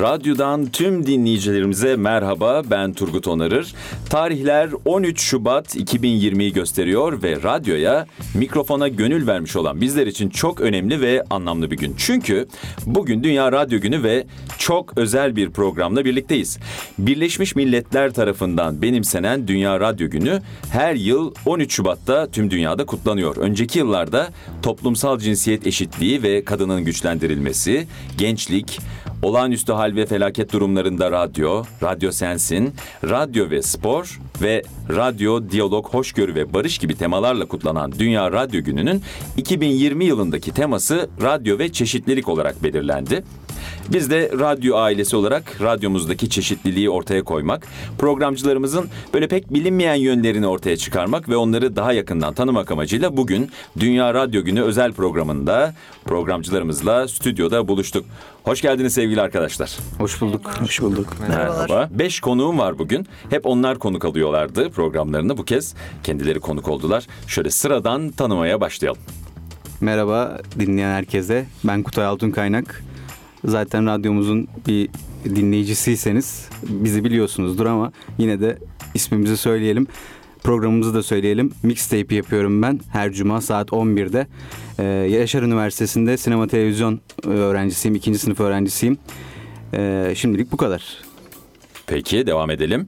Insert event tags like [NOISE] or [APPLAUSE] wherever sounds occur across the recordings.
Radyodan tüm dinleyicilerimize merhaba. Ben Turgut Onarır. Tarihler 13 Şubat 2020'yi gösteriyor ve radyoya, mikrofona gönül vermiş olan bizler için çok önemli ve anlamlı bir gün. Çünkü bugün Dünya Radyo Günü ve çok özel bir programla birlikteyiz. Birleşmiş Milletler tarafından benimsenen Dünya Radyo Günü her yıl 13 Şubat'ta tüm dünyada kutlanıyor. Önceki yıllarda toplumsal cinsiyet eşitliği ve kadının güçlendirilmesi, gençlik, olağanüstü hal ve felaket durumlarında radyo, radyo sensin, radyo ve spor ve radyo, diyalog, hoşgörü ve barış gibi temalarla kutlanan Dünya Radyo Günü'nün 2020 yılındaki teması radyo ve çeşitlilik olarak belirlendi. Biz de radyo ailesi olarak radyomuzdaki çeşitliliği ortaya koymak, programcılarımızın böyle pek bilinmeyen yönlerini ortaya çıkarmak ve onları daha yakından tanımak amacıyla bugün Dünya Radyo Günü özel programında programcılarımızla stüdyoda buluştuk. Hoş geldiniz sevgili arkadaşlar. Hoş bulduk. Hoş bulduk. Merhaba. Beş konuğum var bugün. Hep onlar konuk alıyorlardı programlarını. Bu kez kendileri konuk oldular. Şöyle sıradan tanımaya başlayalım. Merhaba dinleyen herkese. Ben Kutay Altun Kaynak. Zaten radyomuzun bir dinleyicisiyseniz bizi biliyorsunuzdur ama yine de ismimizi söyleyelim. Programımızı da söyleyelim. Mixtape yapıyorum ben her cuma saat 11'de. Ee, Yaşar Üniversitesi'nde sinema televizyon öğrencisiyim. ikinci sınıf öğrencisiyim. Ee, şimdilik bu kadar. Peki devam edelim.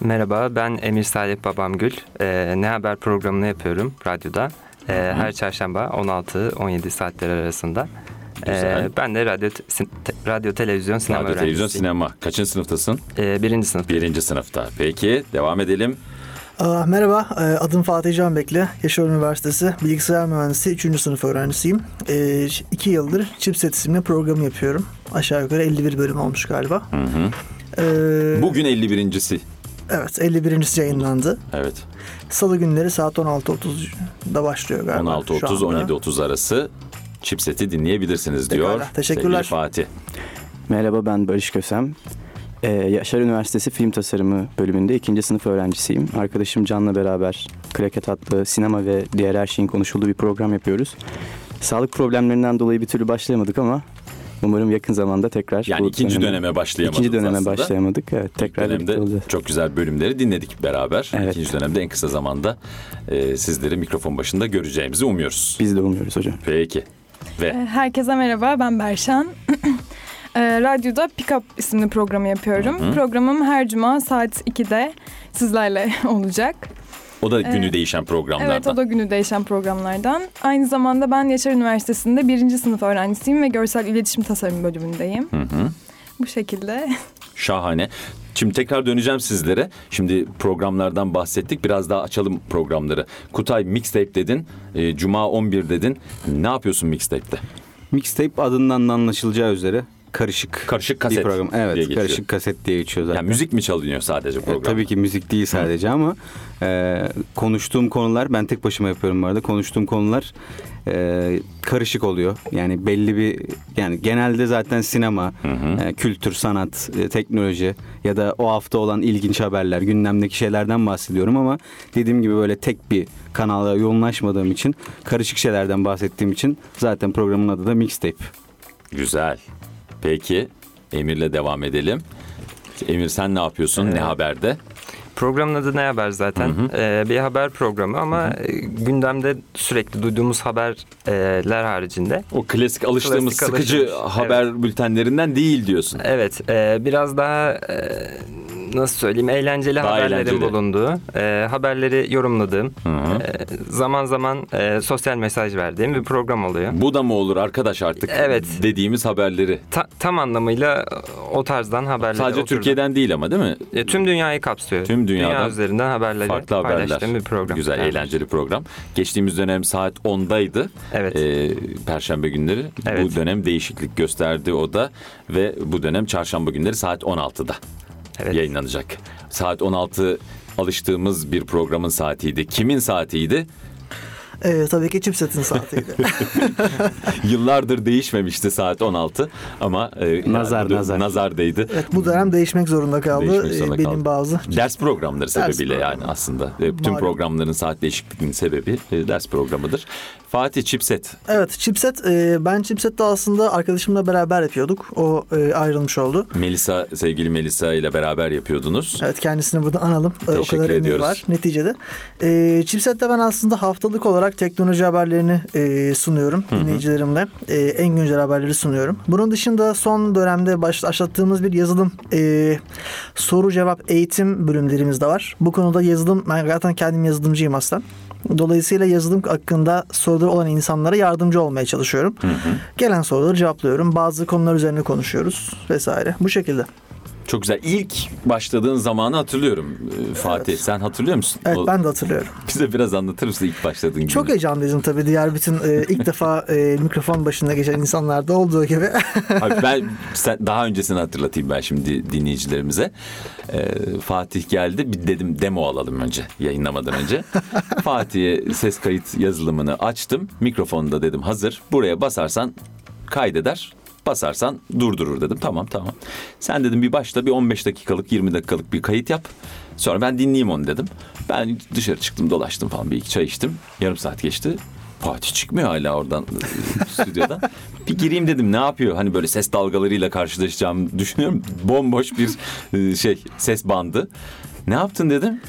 Merhaba ben Emir Salih Babamgül. Ee, ne Haber programını yapıyorum radyoda. Ee, her çarşamba 16-17 saatler arasında. Güzel. Ee, ben de radyo, te- radyo televizyon sinema Radyo, televizyon, sinema. Kaçıncı sınıftasın? Ee, birinci sınıf. Birinci sınıfta. Peki devam edelim. Aa, merhaba, e, adım Fatih Can Bekle. Yaşar Üniversitesi Bilgisayar Mühendisi 3. sınıf öğrencisiyim. 2 yıldır Chipset isimli program yapıyorum. Aşağı yukarı 51 bölüm olmuş galiba. Hı hı. Ee, Bugün 51.si. Evet, 51. yayınlandı. Evet. Salı günleri saat 16.30'da başlıyor galiba. şu 16.30 anda. 17.30 arası chipseti dinleyebilirsiniz Pekala, diyor. teşekkürler. Sevgili Fatih. Merhaba ben Barış Kösem. Ee, Yaşar Üniversitesi Film Tasarımı bölümünde ikinci sınıf öğrencisiyim. Arkadaşım Can'la beraber Kraket adlı sinema ve diğer her şeyin konuşulduğu bir program yapıyoruz. Sağlık problemlerinden dolayı bir türlü başlayamadık ama umarım yakın zamanda tekrar Yani bu ikinci döneme- döneme başlayamadınız İkinci döneme aslında. başlayamadık. Evet, tekrar dönemde çok güzel bölümleri dinledik beraber. Evet. İkinci dönemde en kısa zamanda e, sizleri mikrofon başında göreceğimizi umuyoruz. Biz de umuyoruz hocam. Peki. Ve Herkese merhaba, ben Berşan. [CLEARS THROAT] Eee, radyoda Pick Up isimli programı yapıyorum. Hı hı. Programım her cuma saat 2'de sizlerle [LAUGHS] olacak. o da günü Evet. değişen programlardan. Evet, o da günü değişen programlardan. Aynı zamanda ben Yaşar Üniversitesi'nde birinci sınıf öğrencisiyim ve görsel iletişim tasarımı bölümündeyim. Hı hı. Bu şekilde. [LAUGHS] Şahane. Şimdi tekrar döneceğim sizlere. Şimdi programlardan bahsettik. Biraz daha açalım programları. Kutay mixtape dedin. e, Cuma 11 dedin. Ne yapıyorsun mixtape'te? Mixtape adından da anlaşılacağı üzere karışık. Karışık kaset bir program. diye Evet, geçiyor. karışık kaset diye geçiyor zaten. Yani müzik mi çalınıyor sadece E, program? tabii ki müzik değil sadece ama e, konuştuğum konular ben tek başıma yapıyorum bu arada. Konuştuğum konular e, karışık oluyor. Yani belli bir yani genelde zaten sinema, e, kültür, sanat, e, teknoloji ya da o hafta olan ilginç haberler, gündemdeki şeylerden bahsediyorum ama dediğim gibi böyle tek bir kanala yoğunlaşmadığım için karışık şeylerden bahsettiğim için zaten programın adı da mixtape. Güzel. Peki Emir'le devam edelim. Emir sen ne yapıyorsun? Ne haberde? Programın adı ne haber zaten? Ee, bir haber programı ama e, gündemde sürekli duyduğumuz haberler haricinde. O klasik alıştığımız Klasik sıkıcı alıştığımız, haber bültenlerinden değil diyorsun. Evet, e, biraz daha e, nasıl söyleyeyim eğlenceli Daha haberlerin eğlenceli. bulunduğu, e, haberleri yorumladığım, Hı hı. e, zaman zaman e, sosyal mesaj verdiğim bir program oluyor. Bu da mı olur arkadaş artık Evet. dediğimiz haberleri. Ta- tam anlamıyla o tarzdan haberleri Sadece oturdum. Türkiye'den değil ama değil mi? E, tüm dünyayı kapsıyor. Tüm dünyadan Dünya üzerinden haberleri Farklı haberler. paylaştığım bir program. Güzel, Evet. eğlenceli program. Geçtiğimiz dönem saat 10'daydı. Evet. Ee, Perşembe günleri. Evet. Bu dönem değişiklik gösterdi o da. Ve bu dönem çarşamba günleri saat 16'da Evet. yayınlanacak. Saat 16 alıştığımız bir programın saatiydi. Kimin saatiydi? Ee, tabii ki Chipset'in saatiydi. [LAUGHS] Yıllardır değişmemişti saat 16 ama e, Nazar, yani bu- nazar. nazar değdi. evet, bu dönem değişmek zorunda kaldı. Değişmek zorunda Ee, Benim kaldı. bazı Ders programları Ders sebebiyle programı. yani aslında. E, Malum. programların saat değişikliğinin sebebi e, ders programıdır. Fatih Chipset. Evet chipset e, ben chipset'te aslında arkadaşımla beraber yapıyorduk. O e, ayrılmış oldu. Melisa, sevgili Melisa ile beraber yapıyordunuz. Evet kendisini burada analım. E, o Teşekkür kadar emeği ediyoruz. var neticede. E, chipset'te ben aslında haftalık olarak teknoloji haberlerini e, sunuyorum dinleyicilerimle. E, en güncel haberleri sunuyorum. Bunun dışında son dönemde baş, başlattığımız bir yazılım e, soru cevap eğitim bölümlerimiz de var. Bu konuda yazılım ben zaten kendim yazılımcıyım aslında. Dolayısıyla yazılım hakkında soruları olan insanlara yardımcı olmaya çalışıyorum. Gelen soruları cevaplıyorum. Bazı konular üzerine konuşuyoruz vesaire. Bu şekilde. Çok güzel. İlk başladığın zamanı hatırlıyorum e, Fatih. Sen hatırlıyor musun? Evet O- ben de hatırlıyorum. [LAUGHS] Bize biraz anlatır mısın ilk başladığın gibi? Çok heyecanlıydım tabii. Diğer bütün e, ilk [LAUGHS] defa e, mikrofon başına geçen insanlarda olduğu gibi. Abi [LAUGHS] ben sen, daha öncesini hatırlatayım ben şimdi dinleyicilerimize. Ee, Fatih geldi. Bir dedim demo alalım önce yayınlamadan önce. Fatih'e ses kayıt yazılımını açtım. Mikrofonu da dedim hazır. Buraya basarsan kaydeder. Basarsan durdurur dedim. Tamam tamam. Sen dedim bir başla bir 15 dakikalık 20 dakikalık bir kayıt yap. Sonra ben dinleyeyim onu dedim. Ben dışarı çıktım dolaştım falan bir iki çay içtim. Yarım saat geçti. Fatih çıkmıyor hala oradan e, [LAUGHS] stüdyodan. Bir gireyim dedim ne yapıyor? Hani böyle ses dalgalarıyla karşılaşacağımı düşünüyorum. Bomboş bir e, şey ses bandı. Ne yaptın dedim.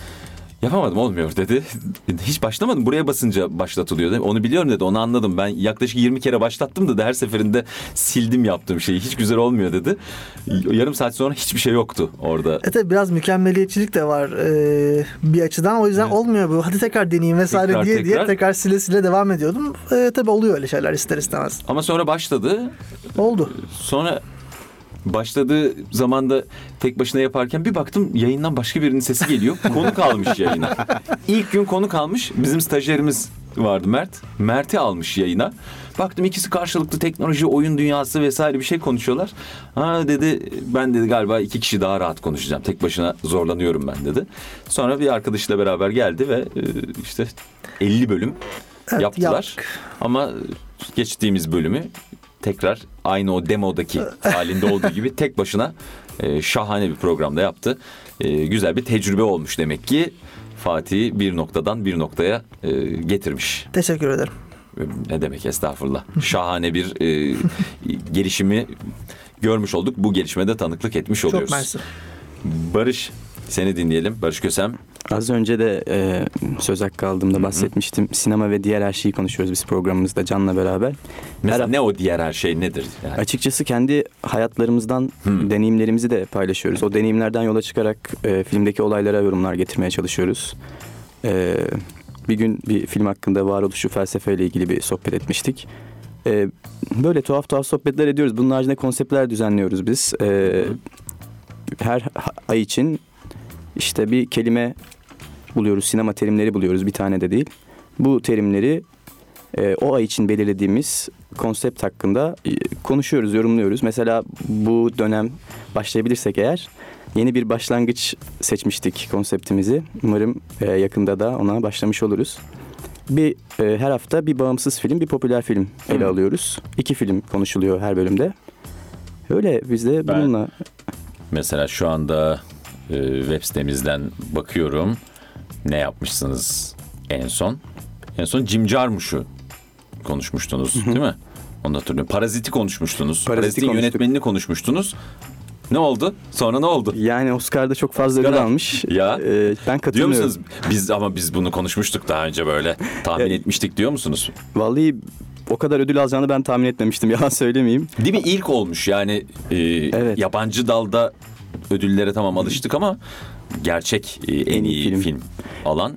Yapamadım olmuyor dedi. [LAUGHS] Hiç başlamadım. Buraya basınca başlatılıyor. Dedim. Onu biliyorum dedi. Onu anladım. Ben yaklaşık 20 kere başlattım da her seferinde sildim yaptığım şeyi. Hiç güzel olmuyor dedi. Yarım saat sonra hiçbir şey yoktu orada. E tabii biraz mükemmeliyetçilik de var e, bir açıdan. O yüzden olmuyor bu. Hadi tekrar deneyeyim vesaire Tekrar, diye diye tekrar. tekrar sile sile devam ediyordum. E, tabii oluyor öyle şeyler ister istemez. Ama sonra başladı. Oldu. Sonra başladığı zamanda tek başına yaparken bir baktım yayından başka birinin sesi geliyor. [LAUGHS] Konu kalmış yayına. İlk gün konu kalmış. Bizim stajyerimiz vardı Mert. Mert'i almış yayına. Baktım ikisi karşılıklı teknoloji, oyun dünyası vesaire bir şey konuşuyorlar. Ha dedi ben dedi galiba iki kişi daha rahat konuşacağım. Tek başına zorlanıyorum ben dedi. Sonra bir arkadaşıyla beraber geldi ve e, işte 50 bölüm Evet, yaptılar. yaptık. Ama geçtiğimiz bölümü tekrar aynı o demodaki [LAUGHS] halinde olduğu gibi tek başına e, şahane bir programda yaptı. E, güzel bir tecrübe olmuş demek ki. Fatih'i bir noktadan bir noktaya e, getirmiş. Teşekkür ederim. Ne demek estağfurullah. Şahane bir e, gelişimi görmüş olduk. Bu gelişmede tanıklık etmiş oluyoruz. Çok mersi. Barış seni dinleyelim. Barış Kösem. Az önce de e, söz hakkı aldığımda bahsetmiştim. Sinema ve diğer her şeyi konuşuyoruz biz programımızda Can'la beraber. Mesela Her- ne o diğer her şey nedir? Yani? Açıkçası kendi hayatlarımızdan Hmm. deneyimlerimizi de paylaşıyoruz. O deneyimlerden yola çıkarak e, filmdeki olaylara yorumlar getirmeye çalışıyoruz. E, bir gün bir film hakkında varoluşu felsefeyle ilgili bir sohbet etmiştik. E, böyle tuhaf tuhaf sohbetler ediyoruz. Bunun haricinde konseptler düzenliyoruz biz. E, her ay için işte bir kelime buluyoruz, sinema terimleri buluyoruz. Bir tane de değil. Bu terimleri e, o ay için belirlediğimiz konsept hakkında e, konuşuyoruz, yorumluyoruz. Mesela bu dönem başlayabilirsek eğer yeni bir başlangıç seçmiştik konseptimizi. Umarım e, yakında da ona başlamış oluruz. Bir e, her hafta bir bağımsız film, bir popüler film ele Hmm. alıyoruz. İki film konuşuluyor her bölümde. Öyle biz de Ben- bununla Mesela şu anda web sitemizden bakıyorum. Ne yapmışsınız en son? En son Jim Jarmusch'u konuşmuştunuz değil mi? Onu hatırlıyorum. Parazit'i konuşmuştunuz. Parazit'i Parazit'in konuştuk. yönetmenini konuşmuştunuz. Ne oldu? Sonra ne oldu? yani Oscar'da çok fazla ödül al- almış. [LAUGHS] Ya. E, ben Diyor katılmıyorum. musunuz? Biz ama biz bunu konuşmuştuk daha önce böyle. [LAUGHS] Tahmin Ya- etmiştik diyor musunuz? Vallahi o kadar ödül alacağını ben tahmin etmemiştim. [LAUGHS] Yalan söylemeyeyim. Değil mi? İlk olmuş yani e, Evet. yabancı dalda ödüllere tamam alıştık ama gerçek e, en, iyi film. film. alan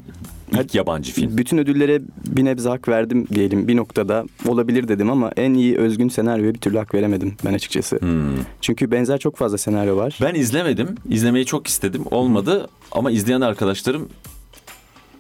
ilk yabancı film. Bütün ödüllere bir nebze hak verdim diyelim bir noktada. Olabilir dedim ama en iyi özgün senaryoya bir türlü hak veremedim ben açıkçası. Hmm. Çünkü benzer çok fazla senaryo var. Ben izlemedim. İzlemeyi çok istedim. Olmadı ama izleyen arkadaşlarım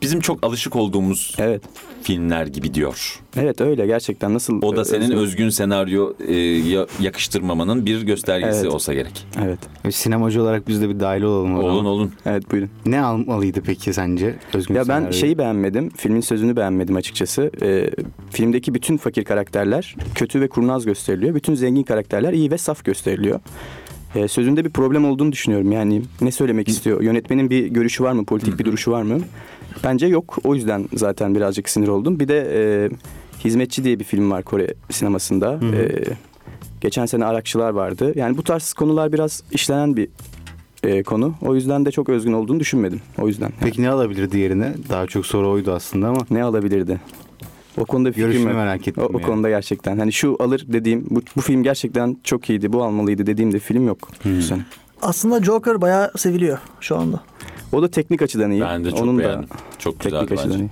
bizim çok alışık olduğumuz Evet. filmler gibi diyor. Evet öyle gerçekten nasıl O da senin özgün- özgün senaryo e, ya- yakıştırmamanın bir göstergesi Evet. olsa gerek. Evet. Ve Sinemacı olarak biz de bir dahil olalım. o zaman. Olun olun. Evet buyurun. Ne almalıydı peki sence özgün Ya ben senaryoyu? şeyi beğenmedim. Filmin sözünü beğenmedim açıkçası. Ee, filmdeki bütün fakir karakterler kötü ve kurnaz gösteriliyor. Bütün zengin karakterler iyi ve saf gösteriliyor. Sözünde bir problem olduğunu düşünüyorum. Yani ne söylemek istiyor? Yönetmenin bir görüşü var mı? Politik bir duruşu var mı? Bence yok. O yüzden zaten birazcık sinir oldum. Bir de e, Hizmetçi diye bir film var Kore sinemasında. hı. Ee, geçen sene Arakçılar vardı. Yani bu tarz konular biraz işlenen bir e, konu. O yüzden de çok özgün olduğunu düşünmedim. O yüzden. Peki ne alabilirdi yerine? Daha çok soru oydu aslında ama Ne alabilirdi? O konuda bir fikrim görüşünü yok. merak ettim. O, o yani. konuda gerçekten. Hani şu alır dediğim, bu, bu film gerçekten çok iyiydi, bu almalıydı dediğim de film yok Hmm. Aslında Joker bayağı seviliyor şu anda. O da teknik açıdan iyi. Ben de çok Onun beğendim. da Çok teknik güzeldi açıdan bence. iyi.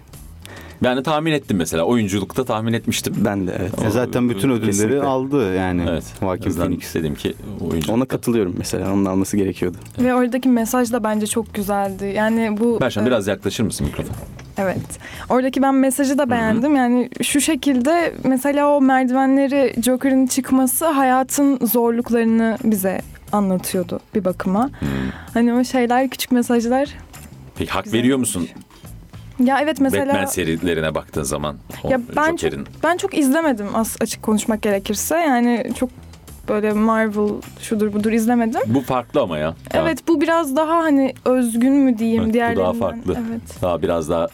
Ben de tahmin ettim mesela. Oyunculukta tahmin etmiştim. Ben de evet. E zaten bütün ödülleri Kesinlikle. aldı yani. Evet. O Joaquin Phoenix. dedim ki oyunculukta. Ona katılıyorum mesela. Onun alması gerekiyordu. Ve oradaki mesaj da bence çok güzeldi. Yani bu Berşan e, biraz yaklaşır mısın mikrofona? Evet. Oradaki ben mesajı da beğendim. Yani şu şekilde mesela o merdivenleri Joker'ın çıkması hayatın zorluklarını bize anlatıyordu bir bakıma. Hmm. Hani o şeyler küçük mesajlar. Peki hak Güzel. veriyor musun Ya evet mesela Batman serilerine baktığın zaman? Ya ben Joker'in. çok ben çok izlemedim as açık konuşmak gerekirse. Yani çok böyle Marvel şudur budur izlemedim. Bu farklı ama ya. Evet bu biraz daha hani özgün mü diyeyim Evet, bu diğerlerinden. daha farklı. Evet. Daha biraz daha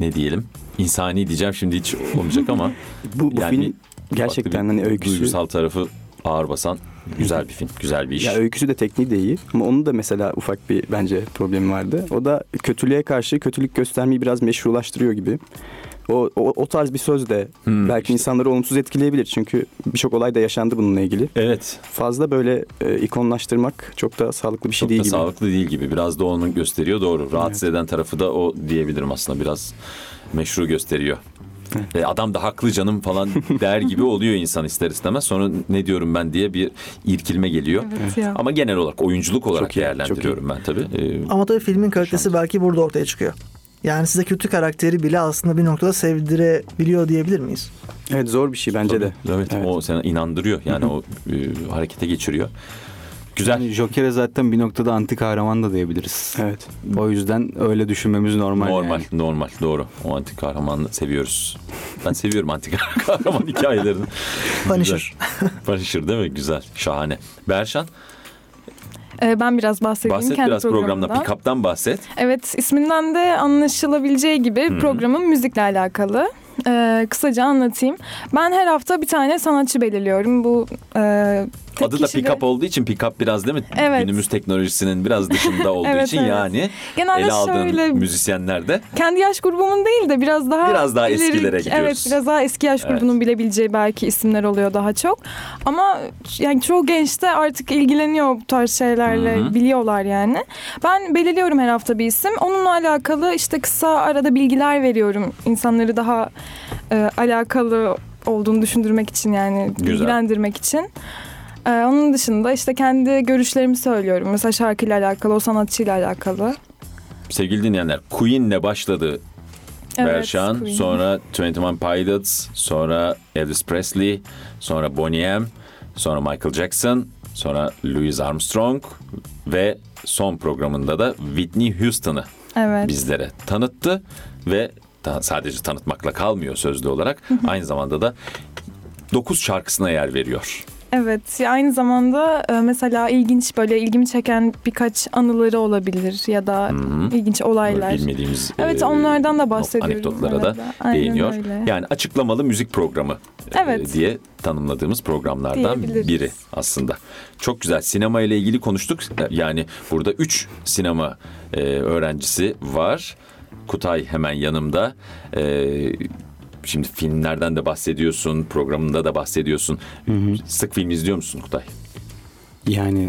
ne diyelim? insani diyeceğim şimdi hiç olmayacak ama [LAUGHS] Bu, bu Yani film gerçekten hani öyküsü duygusal tarafı ağır basan güzel bir film, güzel bir iş. Ya öyküsü de tekniği de iyi ama onun da mesela ufak bir bence problemi vardı. O da kötülüğe karşı kötülük göstermeyi biraz meşrulaştırıyor gibi. O, o, o tarz bir söz de Hmm, belki işte. insanları olumsuz etkileyebilir. Çünkü birçok olay da yaşandı bununla ilgili. Evet. Fazla böyle e, ikonlaştırmak çok da sağlıklı bir şey Çok değil da gibi. sağlıklı değil gibi. Biraz da onu gösteriyor doğru. Rahatsız eden tarafı da o diyebilirim aslında. Biraz meşru gösteriyor. E, adam da haklı canım falan der gibi oluyor insan ister istemez. Sonra ne diyorum ben diye bir irkilme geliyor. Evet ya. Ama genel olarak oyunculuk olarak Çok iyi, değerlendiriyorum ben tabii. E, Ama tabii filmin kalitesi belki burada ortaya çıkıyor. Yani size kötü karakteri bile aslında bir noktada sevdirebiliyor diyebilir miyiz? Evet zor bir şey bence de. Evet, Evet. o seni inandırıyor. Yani o e, harekete geçiriyor. Güzel. Yani Joker'e zaten bir noktada anti kahraman da diyebiliriz. Evet. O yüzden öyle düşünmemiz normal. Normal, yani. normal, doğru. O anti kahramanı seviyoruz. Ben seviyorum anti kahraman [LAUGHS] hikayelerini. Punisher. Punisher değil mi? Güzel, şahane. Berşan, Ee, ben biraz bahsedeyim bahset kendi biraz programda. Pick-up'tan bahset. Evet isminden de anlaşılabileceği gibi hı. programın müzikle alakalı. Ee, kısaca anlatayım. Ben her hafta bir tane sanatçı belirliyorum. Bu e, tek Adı da kişi de- pick-up olduğu için pick-up biraz değil mi? Evet. Günümüz teknolojisinin biraz dışında [LAUGHS] olduğu Evet, için evet. yani Genelde ele aldığın şöyle müzisyenler de kendi yaş grubumun değil de biraz daha Biraz daha eskilere gidiyoruz. Evet biraz daha eski yaş Evet. grubunun bilebileceği belki isimler oluyor daha çok. Ama yani çoğu genç de artık ilgileniyor bu tarz şeylerle Hı hı. biliyorlar yani. Ben belirliyorum her hafta bir isim. Onunla alakalı işte kısa arada bilgiler veriyorum. İnsanları daha e, alakalı olduğunu düşündürmek için yani Güzel. bilgilendirmek için. Ee, onun dışında işte kendi görüşlerimi söylüyorum. Mesela şarkıyla alakalı, o sanatçıyla alakalı. sevgili dinleyenler Queen'le başladı Evet, Berşan, Queen. sonra 21 Pilots, sonra Elvis Presley, sonra Boney M, sonra Michael Jackson, sonra Louis Armstrong ve son programında da Whitney Houston'ı Evet. bizlere tanıttı ve ta- sadece tanıtmakla kalmıyor sözlü olarak aynı zamanda da 9 şarkısına yer veriyor. Evet, aynı zamanda e, mesela ilginç böyle ilgimi çeken birkaç anıları olabilir ya da hı. ilginç olaylar. Bilmediğimiz Evet, e, onlardan da bahsediyorum. Anekdotlara da. Aynen değiniyor. öyle. Yani açıklamalı müzik programı e, Evet. diye tanımladığımız programlardan biri aslında. Çok güzel. Sinema ile ilgili konuştuk. Yani burada 3 sinema öğrencisi var. Kutay hemen yanımda. E, şimdi filmlerden de bahsediyorsun, programında da bahsediyorsun. Sık film izliyor musun Kutay? Yani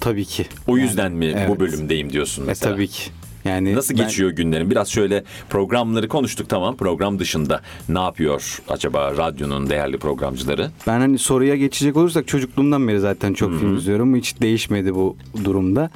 tabii ki. O yüzden mi bu evet. bölümdeyim diyorsun E, mesela? tabii ki. Yani Nasıl ben- geçiyor günlerin? Biraz şöyle programları konuştuk tamam. Program dışında ne yapıyor acaba radyonun değerli programcıları? Ben hani soruya geçecek olursak çocukluğumdan beri zaten çok film izliyorum. Hiç değişmedi bu durumda.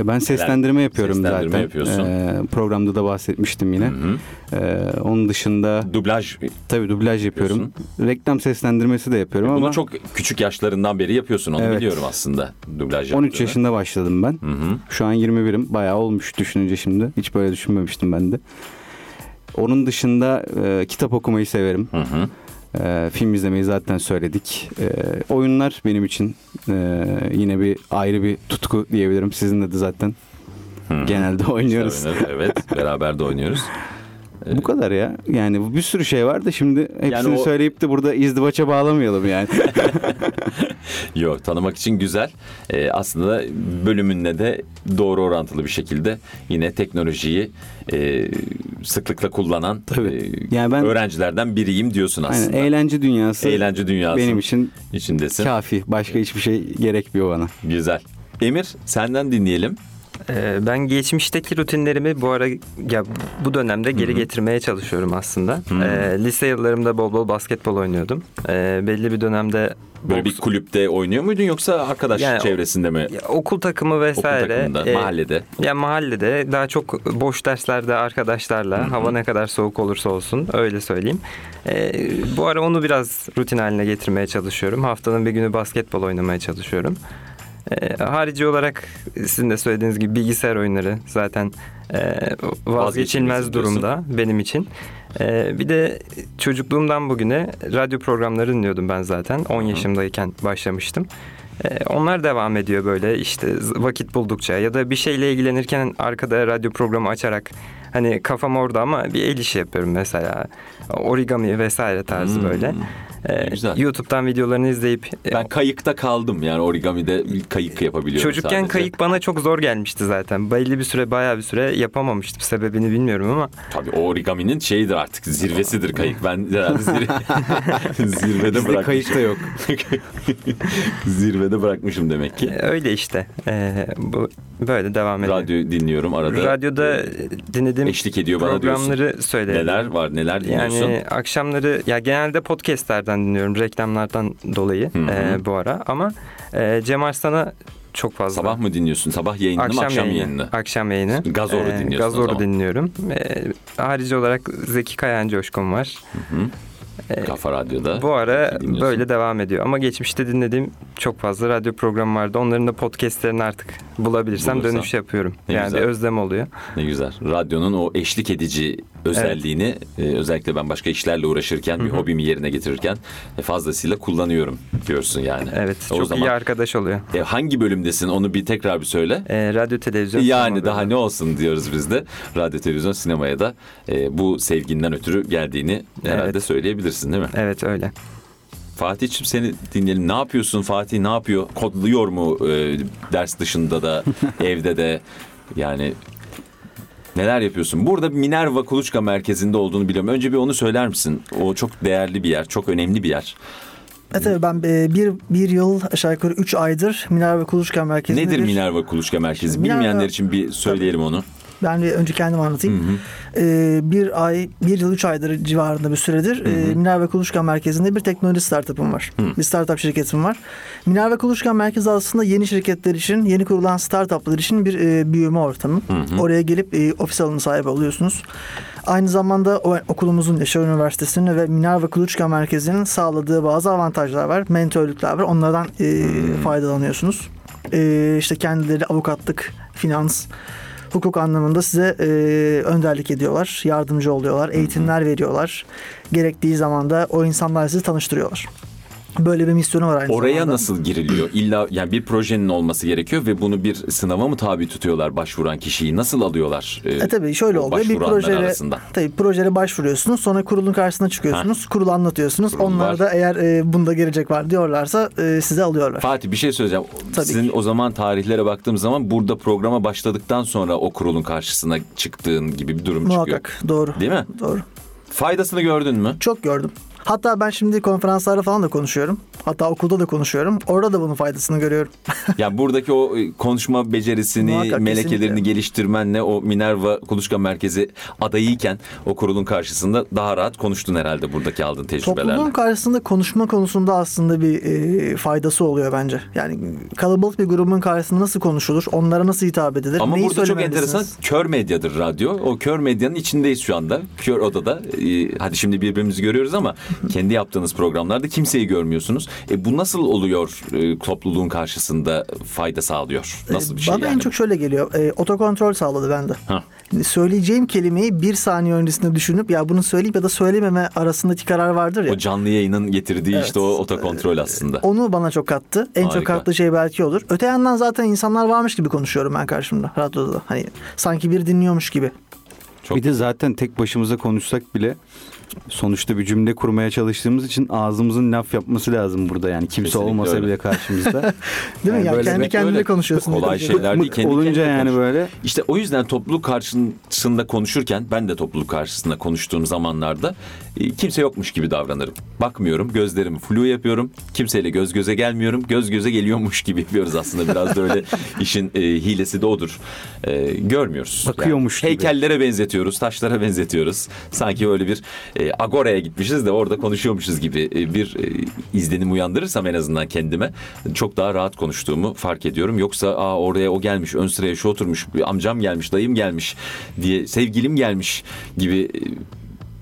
Ben seslendirme yapıyorum Seslendirme zaten. yapıyorsun. Ee, programda da bahsetmiştim yine. Hı hı. Ee, onun dışında Dublaj. tabii dublaj yapıyorum. Reklam seslendirmesi de yapıyorum Bunu ama çok küçük yaşlarından beri yapıyorsun onu Evet. biliyorum aslında. Dublaj 13 yaptığını. yaşında başladım ben. Hı hı. Şu an 21'im. Bayağı olmuş düşününce şimdi. Hiç böyle düşünmemiştim ben de. Onun dışında e, kitap okumayı severim. Hı hı. E, film izlemeyi zaten söyledik. E, oyunlar benim için e, yine bir ayrı bir tutku diyebilirim. Sizinle de zaten Hı hı. genelde oynuyoruz. Oynarız, evet beraber de oynuyoruz. [LAUGHS] Bu kadar ya. Yani bu bir sürü şey var da şimdi hepsini Yani o- söyleyip de burada izdivaça bağlamayalım yani. [LAUGHS] Yok tanımak için güzel. Ee, aslında bölümünle de doğru orantılı bir şekilde yine teknolojiyi e, sıklıkla kullanan Tabii. e, Yani ben- öğrencilerden biriyim diyorsun Aynen, aslında. eğlence dünyası Eğlence dünyası benim için içindesin. kafi. Başka hiçbir şey gerekmiyor bana. Güzel. Emir senden dinleyelim. Ee, ben geçmişteki rutinlerimi bu ara ya bu dönemde geri getirmeye çalışıyorum aslında. Ee, lise yıllarımda bol bol basketbol oynuyordum. Ee, belli bir dönemde Böyle boks- bir kulüpte oynuyor muydun yoksa arkadaş Yani çevresinde mi? ya, okul takımı Okul vesaire. takımında, e, mahallede. Ya mahallede daha çok boş derslerde arkadaşlarla hava ne kadar soğuk olursa olsun öyle söyleyeyim. Ee, bu ara onu biraz rutin haline getirmeye çalışıyorum. Haftanın bir günü basketbol oynamaya çalışıyorum. Ee, harici olarak sizin de söylediğiniz gibi bilgisayar oyunları zaten e, Vazgeçilmez durumda benim için. Ee, bir de çocukluğumdan bugüne radyo programları dinliyordum ben zaten. 10 yaşımdayken başlamıştım. Ee, onlar devam ediyor böyle işte vakit buldukça ya da bir şeyle ilgilenirken arkada radyo programı açarak hani kafam orada ama bir el işi yapıyorum mesela. Origami vesaire tarzı Hmm. böyle. Ee, Güzel. YouTube'dan videolarını izleyip e, Ben kayıkta kaldım yani origamide kayık yapabiliyorum Çocukken sadece. kayık bana çok zor gelmişti zaten. Belli bir süre bayağı bir süre yapamamıştım. Sebebini bilmiyorum ama Tabii o origaminin şeyidir artık zirvesidir kayık. Ben herhalde zirve- [LAUGHS] zirvede Bizde bırakmışım. kayık da yok. [LAUGHS] Zirvede bırakmışım demek ki. e, öyle işte. Ee, bu böyle devam ediyor. Radyo dinliyorum arada. Radyoda dinlediğim eşlik ediyor bana diyorsun. programları söyleyelim. Neler var neler dinliyorsun? Yani akşamları ya genelde podcastlerden dinliyorum reklamlardan dolayı Hı hı. e, bu ara ama e, Cem Arslan'a çok fazla. Sabah mı dinliyorsun? Sabah yayınını mı akşam yayınını? Akşam yayını. Gazor'u dinliyorsun o Gazor'u dinliyorum. E, harici olarak Zeki Kayan Coşkun var. Kafa Radyo'da. Bu ara böyle devam ediyor. Ama geçmişte dinlediğim çok fazla radyo programı vardı. Onların da podcastlerini artık bulabilirsem Bulursan. dönüş yapıyorum. Ne yani güzel. bir özlem oluyor. Ne güzel. Radyonun o eşlik edici özelliğini e, özellikle ben başka işlerle uğraşırken bir hobimi yerine getirirken e, fazlasıyla kullanıyorum diyorsun yani. Evet O çok zaman iyi arkadaş oluyor. e, hangi bölümdesin onu bir tekrar bir söyle. E, radyo televizyon. Yani daha bölümü. ne olsun diyoruz biz de. Radyo, televizyon, sinemaya da e, bu sevginden ötürü geldiğini herhalde Evet. söyleyebilirsin değil mi? Evet öyle. Fatih'ciğim seni dinleyelim. Ne yapıyorsun Fatih? Ne yapıyor? Kodluyor mu e, ders dışında da, [LAUGHS] evde de? Yani neler yapıyorsun? Burada Minerva Kuluçka Merkezi'nde olduğunu biliyorum. Önce bir onu söyler misin? O çok değerli bir yer, çok önemli bir yer. Evet evet ben e, bir, bir yıl aşağı yukarı 3 aydır Minerva Kuluçka Merkezi'nde Nedir bir, Minerva Kuluçka Merkezi? Minerva- Bilmeyenler için bir söyleyelim onu. Ben bir önce kendim anlatayım. Ee, bir ay, bir yıl üç aydır civarında bir süredir e, Minerva Kuluçka Merkezi'nde bir teknoloji startup'ım var. Bir startup şirketim var. Minerva Kuluçka Merkezi aslında yeni şirketler için, yeni kurulan startuplar için bir e, büyüme ortamı. Oraya gelip e, ofis alanı sahibi oluyorsunuz. Aynı zamanda o, okulumuzun Yaşar Üniversitesi'nin ve Minerva Kuluçka Merkezi'nin sağladığı bazı avantajlar var. Mentörlükler var. Onlardan e, faydalanıyorsunuz. E, işte kendileri avukatlık, finans, hukuk anlamında size e, önderlik ediyorlar, yardımcı oluyorlar, eğitimler veriyorlar. Gerektiği zaman da o insanlar sizi tanıştırıyorlar. Böyle bir misyonu var aynı Oraya zamanda. nasıl giriliyor? İlla yani bir projenin olması gerekiyor ve bunu bir sınava mı tabi tutuyorlar başvuran kişiyi? Nasıl alıyorlar? E tabii şöyle oluyor. Bir projeye, arasında? tabii projeye başvuruyorsunuz. Sonra kurulun karşısına çıkıyorsunuz. Kurulu anlatıyorsunuz. Kurul Onlar var. da eğer e, bunda gelecek var diyorlarsa e, sizi alıyorlar. Fatih bir şey söyleyeceğim. Tabii Sizin ki. o zaman tarihlere baktığım zaman burada programa başladıktan sonra o kurulun karşısına çıktığın gibi bir durum çıkıyor. Muhakkak. Doğru. Değil mi? Doğru. Faydasını gördün mü? Çok gördüm. Hatta ben şimdi konferanslarda falan da konuşuyorum. Hatta okulda da konuşuyorum. Orada da bunun faydasını görüyorum. [LAUGHS] yani buradaki o e, konuşma becerisini, Muhakkak, melekelerini kesinlikle. geliştirmenle o Minerva Kuluçka Merkezi adayıyken o kurulun karşısında daha rahat konuştun herhalde buradaki aldığın tecrübelerle. Topluluğun karşısında konuşma konusunda aslında bir e, faydası oluyor bence. Yani kalabalık bir grubun karşısında nasıl konuşulur? Onlara nasıl hitap edilir? Ama neyi burada çok enteresan kör medyadır radyo. O kör medyanın içindeyiz şu anda. Kör odada. Ee, hadi şimdi birbirimizi görüyoruz ama kendi yaptığınız programlarda kimseyi görmüyorsunuz. E, bu nasıl oluyor e, topluluğun karşısında fayda sağlıyor? Nasıl bir şey Bana yani? en çok şöyle geliyor. E, otokontrol sağladı bende. Ha. Söyleyeceğim kelimeyi bir saniye öncesinde düşünüp ya bunu söyleyip ya da söylememe arasındaki karar vardır ya. O canlı yayının getirdiği Evet. işte o otokontrol aslında. Onu bana çok kattı. En çok Harika. kattığı şey belki olur. Öte yandan zaten insanlar varmış gibi konuşuyorum ben karşımda radyoda. da. Hani sanki bir dinliyormuş gibi. Çok Bir de zaten tek başımıza konuşsak bile sonuçta bir cümle kurmaya çalıştığımız için ağzımızın laf yapması lazım burada yani kimse Kesinlikle olmasa öyle. bile karşımızda. [LAUGHS] Değil mi? Yani Ya böyle kendi kendine böyle konuşuyorsun. kolay şeyler değil. Kendi olunca kendine yani konuş. böyle İşte o yüzden topluluk karşısında konuşurken ben de topluluk karşısında konuştuğum zamanlarda kimse yokmuş gibi davranırım. Bakmıyorum, gözlerimi flu yapıyorum. Kimseyle göz göze gelmiyorum. Göz göze geliyormuş gibi yapıyoruz aslında. Biraz da öyle [LAUGHS] işin e, hilesi de odur. E, görmüyoruz. Bakıyormuş gibi. Heykellere benzetiyoruz, taşlara benzetiyoruz. Sanki öyle bir e, agoraya gitmişiz de orada konuşuyormuşuz gibi e, bir e, izlenim uyandırırsam en azından kendime çok daha rahat konuştuğumu fark ediyorum. Yoksa aa oraya o gelmiş, ön sıraya şu oturmuş, bir amcam gelmiş, dayım gelmiş diye sevgilim gelmiş gibi e,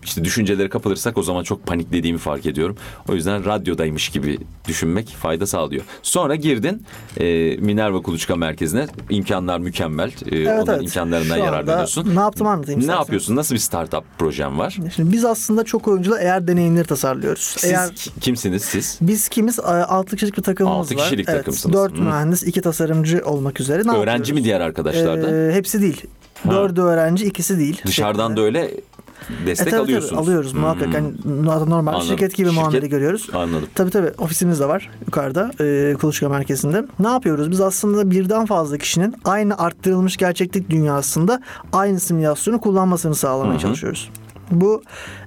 işte düşüncelere kapılırsak o zaman çok paniklediğimi fark ediyorum. O yüzden radyodaymış gibi düşünmek fayda sağlıyor. Sonra girdin e, Minerva Kuluçka Merkezi'ne. imkanlar mükemmel. E, Evet, onların evet. imkanlarından Şu yararlanıyorsun. Ne yaptım anlatayım Ne istersen. yapıyorsun? Nasıl bir startup projem var? Şimdi biz aslında çok oyunculu eğer deneyimleri tasarlıyoruz. Siz eğer ki- kimsiniz siz? biz kimiz? 6 kişilik bir takımımız Altı var. kişilik evet, takımsınız. 4 Hı. mühendis, 2 tasarımcı olmak üzere. Ne Öğrenci yapıyoruz? mi diğer arkadaşlar da? Ee, hepsi değil. Ha. Dördü öğrenci, ikisi değil. Dışarıdan şeklinde. da öyle destek tabii, tabii, alıyorsunuz. alıyoruz muhakkak. Hmm. Yani normal Anladım. şirket gibi Şirket- muamele görüyoruz. Anladım. Tabii tabii ofisimiz de var yukarıda e, Kuluçka Merkezi'nde. Ne yapıyoruz? Biz aslında birden fazla kişinin aynı arttırılmış gerçeklik dünyasında aynı simülasyonu kullanmasını sağlamaya Hı hı. çalışıyoruz. Bu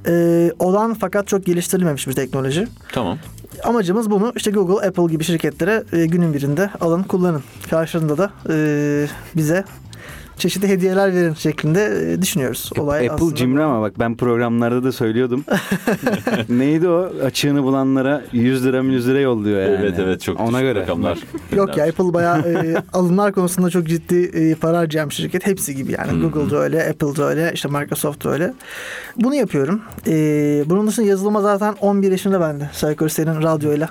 e, olan fakat çok geliştirilmemiş bir teknoloji. Tamam. Amacımız bunu işte Google, Apple gibi şirketlere e, günün birinde alın kullanın. Karşılığında da e, bize çeşitli hediyeler verin şeklinde e, düşünüyoruz. Olay Apple aslında cimri ama bak ben programlarda da söylüyordum. [LAUGHS] Neydi o? Açığını bulanlara 100 lira 100 lira yolluyor yani. Evet evet çok Ona göre. rakamlar. [LAUGHS] Yok ya Apple bayağı e, alımlar konusunda çok ciddi e, para harcayan bir şirket. Hepsi gibi yani. Google'da öyle, Apple'da öyle, işte Microsoft'da öyle. Bunu yapıyorum. E, bunun dışında yazılıma zaten 11 yaşında ben de. Senin radyoyla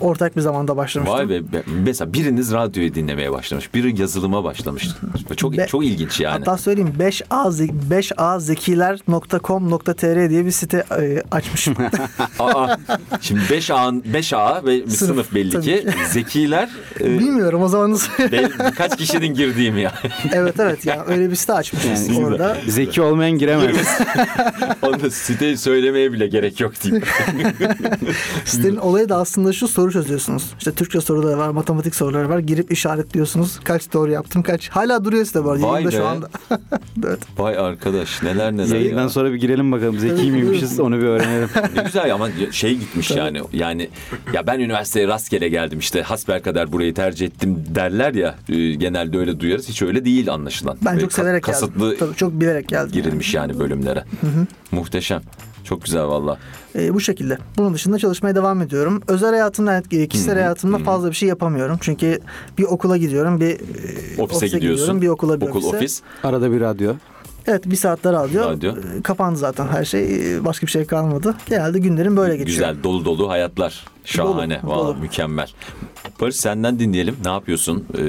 ortak bir zamanda başlamıştım. Vay be. be- Mesela biriniz radyoyu dinlemeye başlamış. Biri yazılıma başlamış. Çok Be- çok ilginç yani. Hatta söyleyeyim 5A, ze- 5azekiler.com.tr diye bir site e, açmışım. [LAUGHS] Aa, şimdi 5A 5A ve bir Sınıf, sınıf, belli tabii ki. ki. [LAUGHS] Zekiler e, Bilmiyorum o zaman nasıl. be- birkaç kişinin girdiğim ya. [LAUGHS] evet evet ya öyle bir site açmışız Yani orada. Zeki olmayan giremez. Onu site söylemeye bile gerek yok diyeyim. Sitenin olayı da aslında şu soru çözüyorsunuz. İşte Türkçe soruları var, matematik soruları var. Girip işaretliyorsunuz. Kaç doğru yaptım, kaç. Hala duruyor site bu arada. Vay be. şu anda. [LAUGHS] evet. Vay arkadaş neler neler Yayından ya. sonra bir girelim bakalım. Zeki miymişiz onu bir öğrenelim. [LAUGHS] Ne güzel ama şey gitmiş yani. Yani ya ben üniversiteye rastgele geldim işte hasbelkader burayı tercih ettim derler ya. e, genelde öyle duyarız. Hiç öyle değil anlaşılan. Ben Ve çok ka- severek kasıtlı geldim. Tabii çok bilerek geldim. girilmiş yani bölümlere. Muhteşem. Çok güzel valla. Ee, bu şekilde. Bunun dışında çalışmaya devam ediyorum. Özel hayatımda, e, kişisel hayatımda fazla bir şey yapamıyorum. Çünkü bir okula gidiyorum, bir e, Ofise, gidiyorsun. gidiyorum, bir okula bir Okul, ofise. ofis. Arada bir radyo. Evet bir saatte radyo. Radyo. E, Kapandı zaten her şey. E, Başka bir şey kalmadı. Genelde günlerim böyle geçiyor. Güzel dolu dolu hayatlar. Şahane. Dolu, Valla dolu. mükemmel. Barış senden dinleyelim. Ne yapıyorsun? Ee,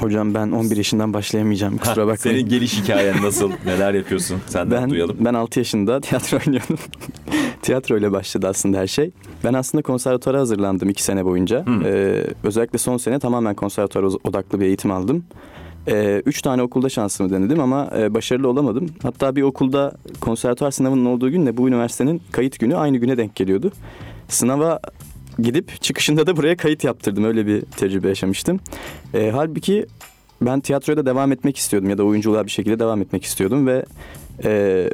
Hocam ben 11 yaşından başlayamayacağım kusura bakmayın. senin geliş hikayen nasıl? Neler yapıyorsun? Senden Ben, duyalım. ben 6 yaşında tiyatro [LAUGHS] oynuyordum. Tiyatro ile başladı aslında her şey. Ben aslında konservatuara hazırlandım 2 sene boyunca. Hmm. Ee, özellikle son sene tamamen konservatuara odaklı bir eğitim aldım. Ee, üç tane okulda şansımı denedim ama e, başarılı olamadım. Hatta bir okulda konservatuar sınavının olduğu günle bu üniversitenin kayıt günü aynı güne denk geliyordu. Sınava gidip çıkışında da buraya kayıt yaptırdım. Öyle bir tecrübe yaşamıştım. Ee, halbuki ben tiyatroya da devam etmek istiyordum ya da oyunculuğa bir şekilde devam etmek istiyordum ve e,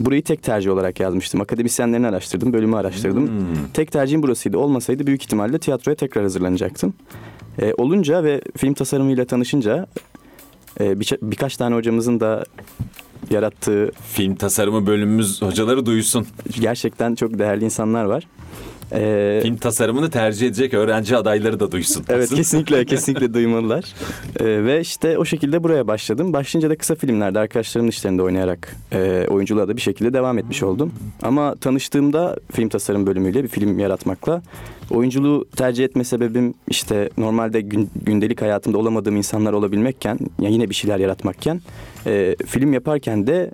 burayı tek tercih olarak yazmıştım. Akademisyenlerini araştırdım, bölümü araştırdım. Hmm. Tek tercihim burasıydı. Olmasaydı büyük ihtimalle tiyatroya tekrar hazırlanacaktım. E, olunca ve film tasarımıyla tanışınca e, birça- birkaç tane hocamızın da yarattığı Film tasarımı bölümümüz hocaları duysun. gerçekten çok değerli insanlar var. E, Film tasarımını tercih edecek öğrenci adayları da duysun. Evet kesinlikle kesinlikle duymalılar. [LAUGHS] Ee, ve işte o şekilde buraya başladım. Başlayınca da kısa filmlerde arkadaşlarımın işlerinde oynayarak e, oyunculuğa da bir şekilde devam etmiş oldum. Ama tanıştığımda film tasarım bölümüyle bir film yaratmakla oyunculuğu tercih etme sebebim işte normalde gün- gündelik hayatımda olamadığım insanlar olabilmekken ya yine bir şeyler yaratmakken e, film yaparken de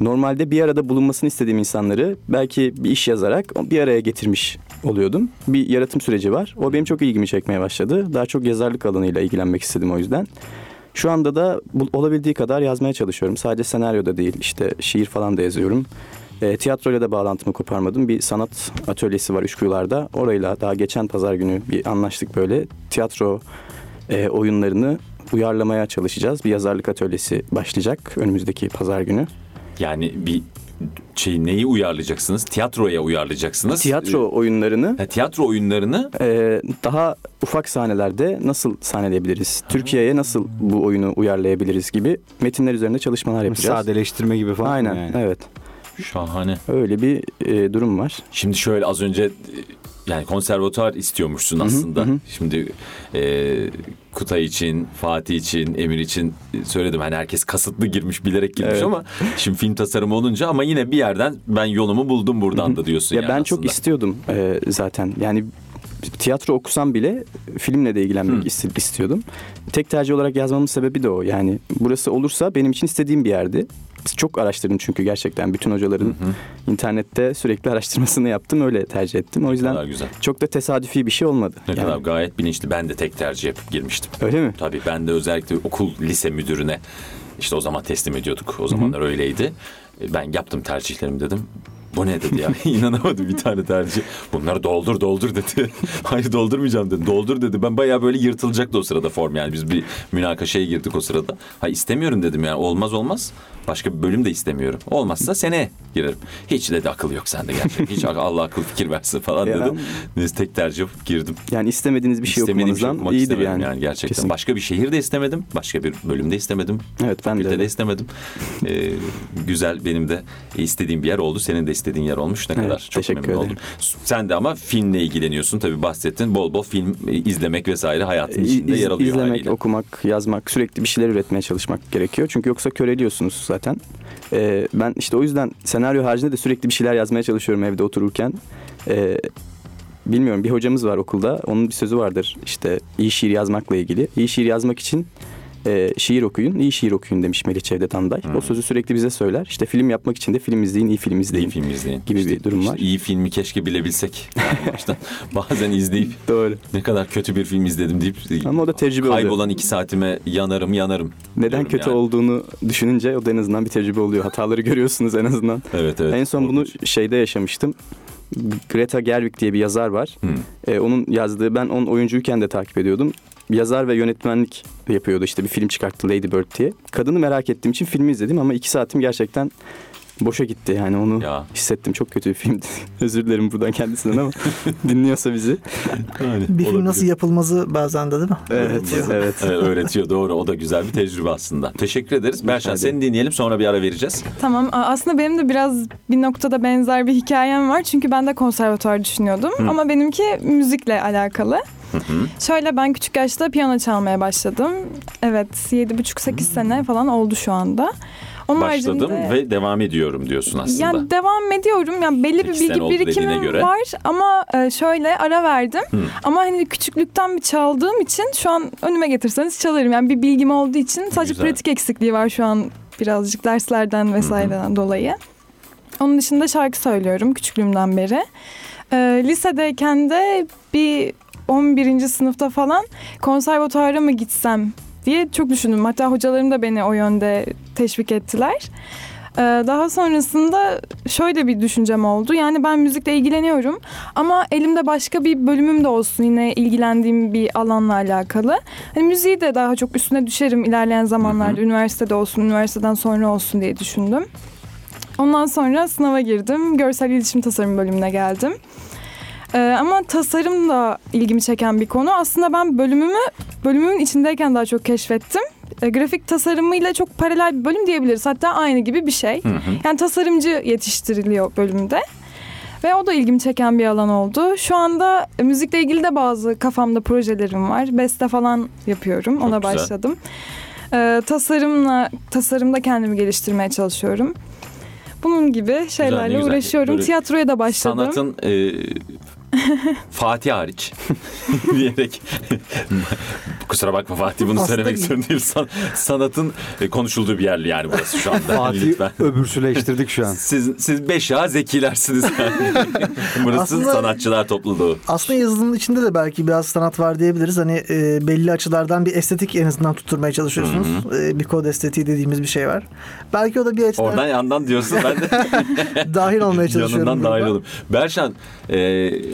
normalde bir arada bulunmasını istediğim insanları belki bir iş yazarak bir araya getirmiş oluyordum. Bir yaratım süreci var. O benim çok ilgimi çekmeye başladı. Daha çok yazarlık alanıyla ilgilenmek istedim o yüzden. Şu anda da bu- olabildiği kadar yazmaya çalışıyorum. Sadece senaryoda değil işte şiir falan da yazıyorum. E, tiyatroyla da bağlantımı koparmadım. Bir sanat atölyesi var Üçkuyular'da. Orayla daha geçen pazar günü bir anlaştık böyle. Tiyatro e, oyunlarını uyarlamaya çalışacağız. Bir yazarlık atölyesi başlayacak önümüzdeki pazar günü. Yani bir şey neyi uyarlayacaksınız? Tiyatroya uyarlayacaksınız. Tiyatro oyunlarını Ee, ha, tiyatro oyunlarını e, daha ufak sahnelerde nasıl sahneleyebiliriz? Türkiye'ye nasıl bu oyunu uyarlayabiliriz gibi metinler üzerinde çalışmalar yapacağız. Sadeleştirme gibi falan. Aynen yani. evet. şahane. Öyle bir e, durum var. Şimdi şöyle az önce e, yani konservatuar istiyormuşsun hı, aslında. hı. Şimdi e, Kutay için, Fatih için, Emir için e, söyledim. Hani herkes kasıtlı girmiş, bilerek girmiş Evet. ama şimdi film tasarımı olunca ama yine bir yerden ben yolumu buldum buradan da diyorsun Ya yani ben çok aslında. istiyordum e, zaten. Yani tiyatro okusam bile filmle de ilgilenmek Hı. istiyordum. Tek tercih olarak yazmamın sebebi de o. Yani burası olursa benim için istediğim bir yerdi. Çok araştırdım çünkü gerçekten bütün hocaların internette sürekli [LAUGHS] araştırmasını yaptım. Öyle tercih ettim. O yüzden güzel. çok da tesadüfi bir şey olmadı. Ne Yani, kadar gayet bilinçli. Ben de tek tercih yapıp girmiştim. Öyle mi? Tabii ben de özellikle okul lise müdürüne işte o zaman teslim ediyorduk. O zamanlar öyleydi. E, Ben yaptım tercihlerimi dedim. Bu ne dedi ya? [LAUGHS] İnanamadım bir tane tercih. Bunları doldur doldur dedi. [LAUGHS] Hayır doldurmayacağım dedi. Doldur dedi. Ben bayağı böyle yırtılacaktı o sırada form yani. Biz bir münakaşaya girdik o sırada. Hayır istemiyorum dedim yani. Olmaz olmaz. Başka bir bölüm de istemiyorum. Olmazsa seneye girerim. Hiç dedi akıl yok sende gerçekten. Hiç Allah akıl fikir versin falan dedim. Neyse tek tercih girdim. Yani istemediğiniz bir şey İstemediğim şey okumanızdan okumak iyidir istemedim yani. gerçekten. Kesin. Başka bir şehirde istemedim. Başka bir bölümde istemedim. Evet ben de. Öyle. istemedim. Ee, güzel benim de istediğim bir yer oldu. Senin de istediğin yer olmuş. Ne Evet, kadar çok teşekkür memnun ederim. oldum. Sen de ama filmle ilgileniyorsun. Tabii bahsettin. Bol bol film e, izlemek vesaire hayatın İz- içinde yer alıyor izlemek, haliyle. okumak, yazmak, sürekli bir şeyler üretmeye çalışmak gerekiyor. Çünkü yoksa köreliyorsunuz zaten. Ee, ben işte o yüzden senaryo haricinde de sürekli bir şeyler yazmaya çalışıyorum evde otururken. Ee, bilmiyorum bir hocamız var okulda. Onun bir sözü vardır işte iyi şiir yazmakla ilgili. İyi şiir yazmak için e, şiir okuyun, iyi şiir okuyun demiş Melih Cevdet Anday. Hmm. O sözü sürekli bize söyler. İşte film yapmak için de film izleyin, iyi film izleyin. İyi film izleyin. gibi bir durum var. iyi filmi keşke bilebilsek. Yani [LAUGHS] bazen izleyip Doğru. ne kadar kötü bir film izledim deyip Ama o da tecrübe oluyor. kaybolan iki saatime yanarım yanarım. Neden kötü yani. olduğunu düşününce o da en azından bir tecrübe oluyor. Hataları görüyorsunuz en azından. Evet evet. En son bunu Korkunç. şeyde yaşamıştım. Greta Gerwig diye bir yazar var. Hı. Ee, onun yazdığı ben onun oyuncuyken de takip ediyordum. Yazar ve yönetmenlik yapıyordu işte bir film çıkarttı Lady Bird diye. Kadını merak ettiğim için filmi izledim ama iki saatim gerçekten boşa gitti yani onu Ya. hissettim. Çok kötü bir filmdi. [LAUGHS] Özür dilerim buradan kendisinden ama [LAUGHS] dinliyorsa bizi. Yani Bir film olabilir. nasıl yapılmazı bazen de değil mi? Evet, evet. Evet, öğretiyor doğru. O da güzel bir tecrübe aslında. Teşekkür ederiz. Berşan seni dinleyelim sonra bir ara vereceğiz. Tamam aslında benim de biraz bir noktada benzer bir hikayem var. Çünkü ben de konservatuvar düşünüyordum. Ama benimki müzikle alakalı. Şöyle ben küçük yaşta piyano çalmaya başladım. Evet 7,5-8 sene falan oldu şu anda. Onun Başladım haricinde- ve devam ediyorum diyorsun aslında. Yani devam ediyorum. Yani belli bir bilgi birikimim göre. var ama e, şöyle ara verdim. Ama hani küçüklükten bir çaldığım için şu an önüme getirseniz çalarım. Yani bir bilgim olduğu için sadece Güzel. pratik eksikliği var şu an birazcık derslerden vesaireden dolayı. Onun dışında şarkı söylüyorum küçüklüğümden beri. E, lisedeyken de bir 11. sınıfta falan konservatuara mı gitsem diye çok düşündüm. Hatta hocalarım da beni o yönde teşvik ettiler. Ee, Daha sonrasında şöyle bir düşüncem oldu. Yani ben müzikle ilgileniyorum ama elimde başka bir bölümüm de olsun yine ilgilendiğim bir alanla alakalı. Hani müziği de daha çok üstüne düşerim ilerleyen zamanlarda üniversitede olsun, üniversiteden sonra olsun diye düşündüm. Ondan sonra sınava girdim. Görsel iletişim tasarım bölümüne geldim. Ee, ama tasarım da ilgimi çeken bir konu. Aslında ben bölümümü bölümümün içindeyken daha çok keşfettim. E, grafik tasarımıyla çok paralel bir bölüm diyebiliriz. Hatta aynı gibi bir şey. Yani tasarımcı yetiştiriliyor bölümde. Ve o da ilgimi çeken bir alan oldu. Şu anda e, müzikle ilgili de bazı kafamda projelerim var. Beste falan yapıyorum. Ona güzel. başladım. E, tasarımla tasarımda kendimi geliştirmeye çalışıyorum. Bunun gibi şeylerle güzel. uğraşıyorum. Böyle Tiyatroya da başladım. Sanatın e, [LAUGHS] Fatih hariç [LAUGHS] diyerek [LAUGHS] Kusura bakma Fatih bunu Aslında söylemek iyi. zorunda değil. San- sanatın e, konuşulduğu bir yer yani burası şu anda. Fatih Lütfen. öbürsüleştirdik şu an. Siz, siz beş ya zekilersiniz yani. burası Aslında- sanatçılar topluluğu. Aslında yazılımın içinde de belki biraz sanat var diyebiliriz. Hani e, belli açılardan bir estetik en azından tutturmaya çalışıyorsunuz. E, bir kod estetiği dediğimiz bir şey var. Belki o da bir açıdan Oradan yandan diyorsun ben de dahil olmaya çalışıyorum. yanından dahil olayım. Berşan e,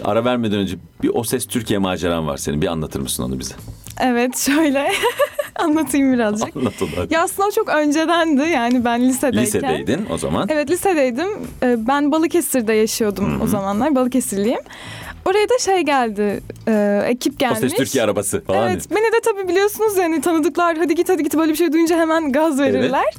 ara vermeden önce bir O Ses Türkiye maceran var senin. Bir anlatır mısın onu bize? Evet şöyle [LAUGHS] anlatayım birazcık. Anlat onu hadi. Ya aslında çok öncedendi yani ben lisedeyken. Lisedeydin o zaman. Evet lisedeydim. Ee, Ben Balıkesir'de yaşıyordum o zamanlar. Balıkesirliyim. Oraya da şey geldi. e, ekip O gelmiş. Ses Türkiye arabası falan. Evet beni de tabii biliyorsunuz yani tanıdıklar hadi git hadi git böyle bir şey duyunca hemen gaz verirler.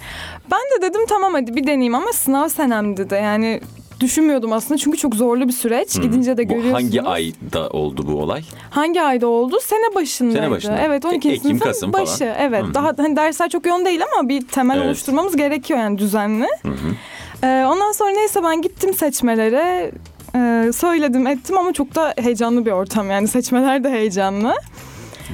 Ben de dedim tamam hadi bir deneyeyim ama sınav senemdi de yani düşünmüyordum aslında çünkü çok zorlu bir süreç. Gidince de Bu görüyorsunuz. hangi ayda oldu bu olay? Hangi ayda oldu? Sene başındaydı. Sene başında. Evet 12. Ekim, sınıfın Kasım falan. başı. Evet. Hı hı. Daha hani dersler çok yoğun değil ama bir temel Evet. oluşturmamız gerekiyor yani düzenli. Ee, ondan sonra neyse ben gittim seçmelere. Ee, söyledim ettim ama çok da heyecanlı bir ortam yani seçmeler de heyecanlı.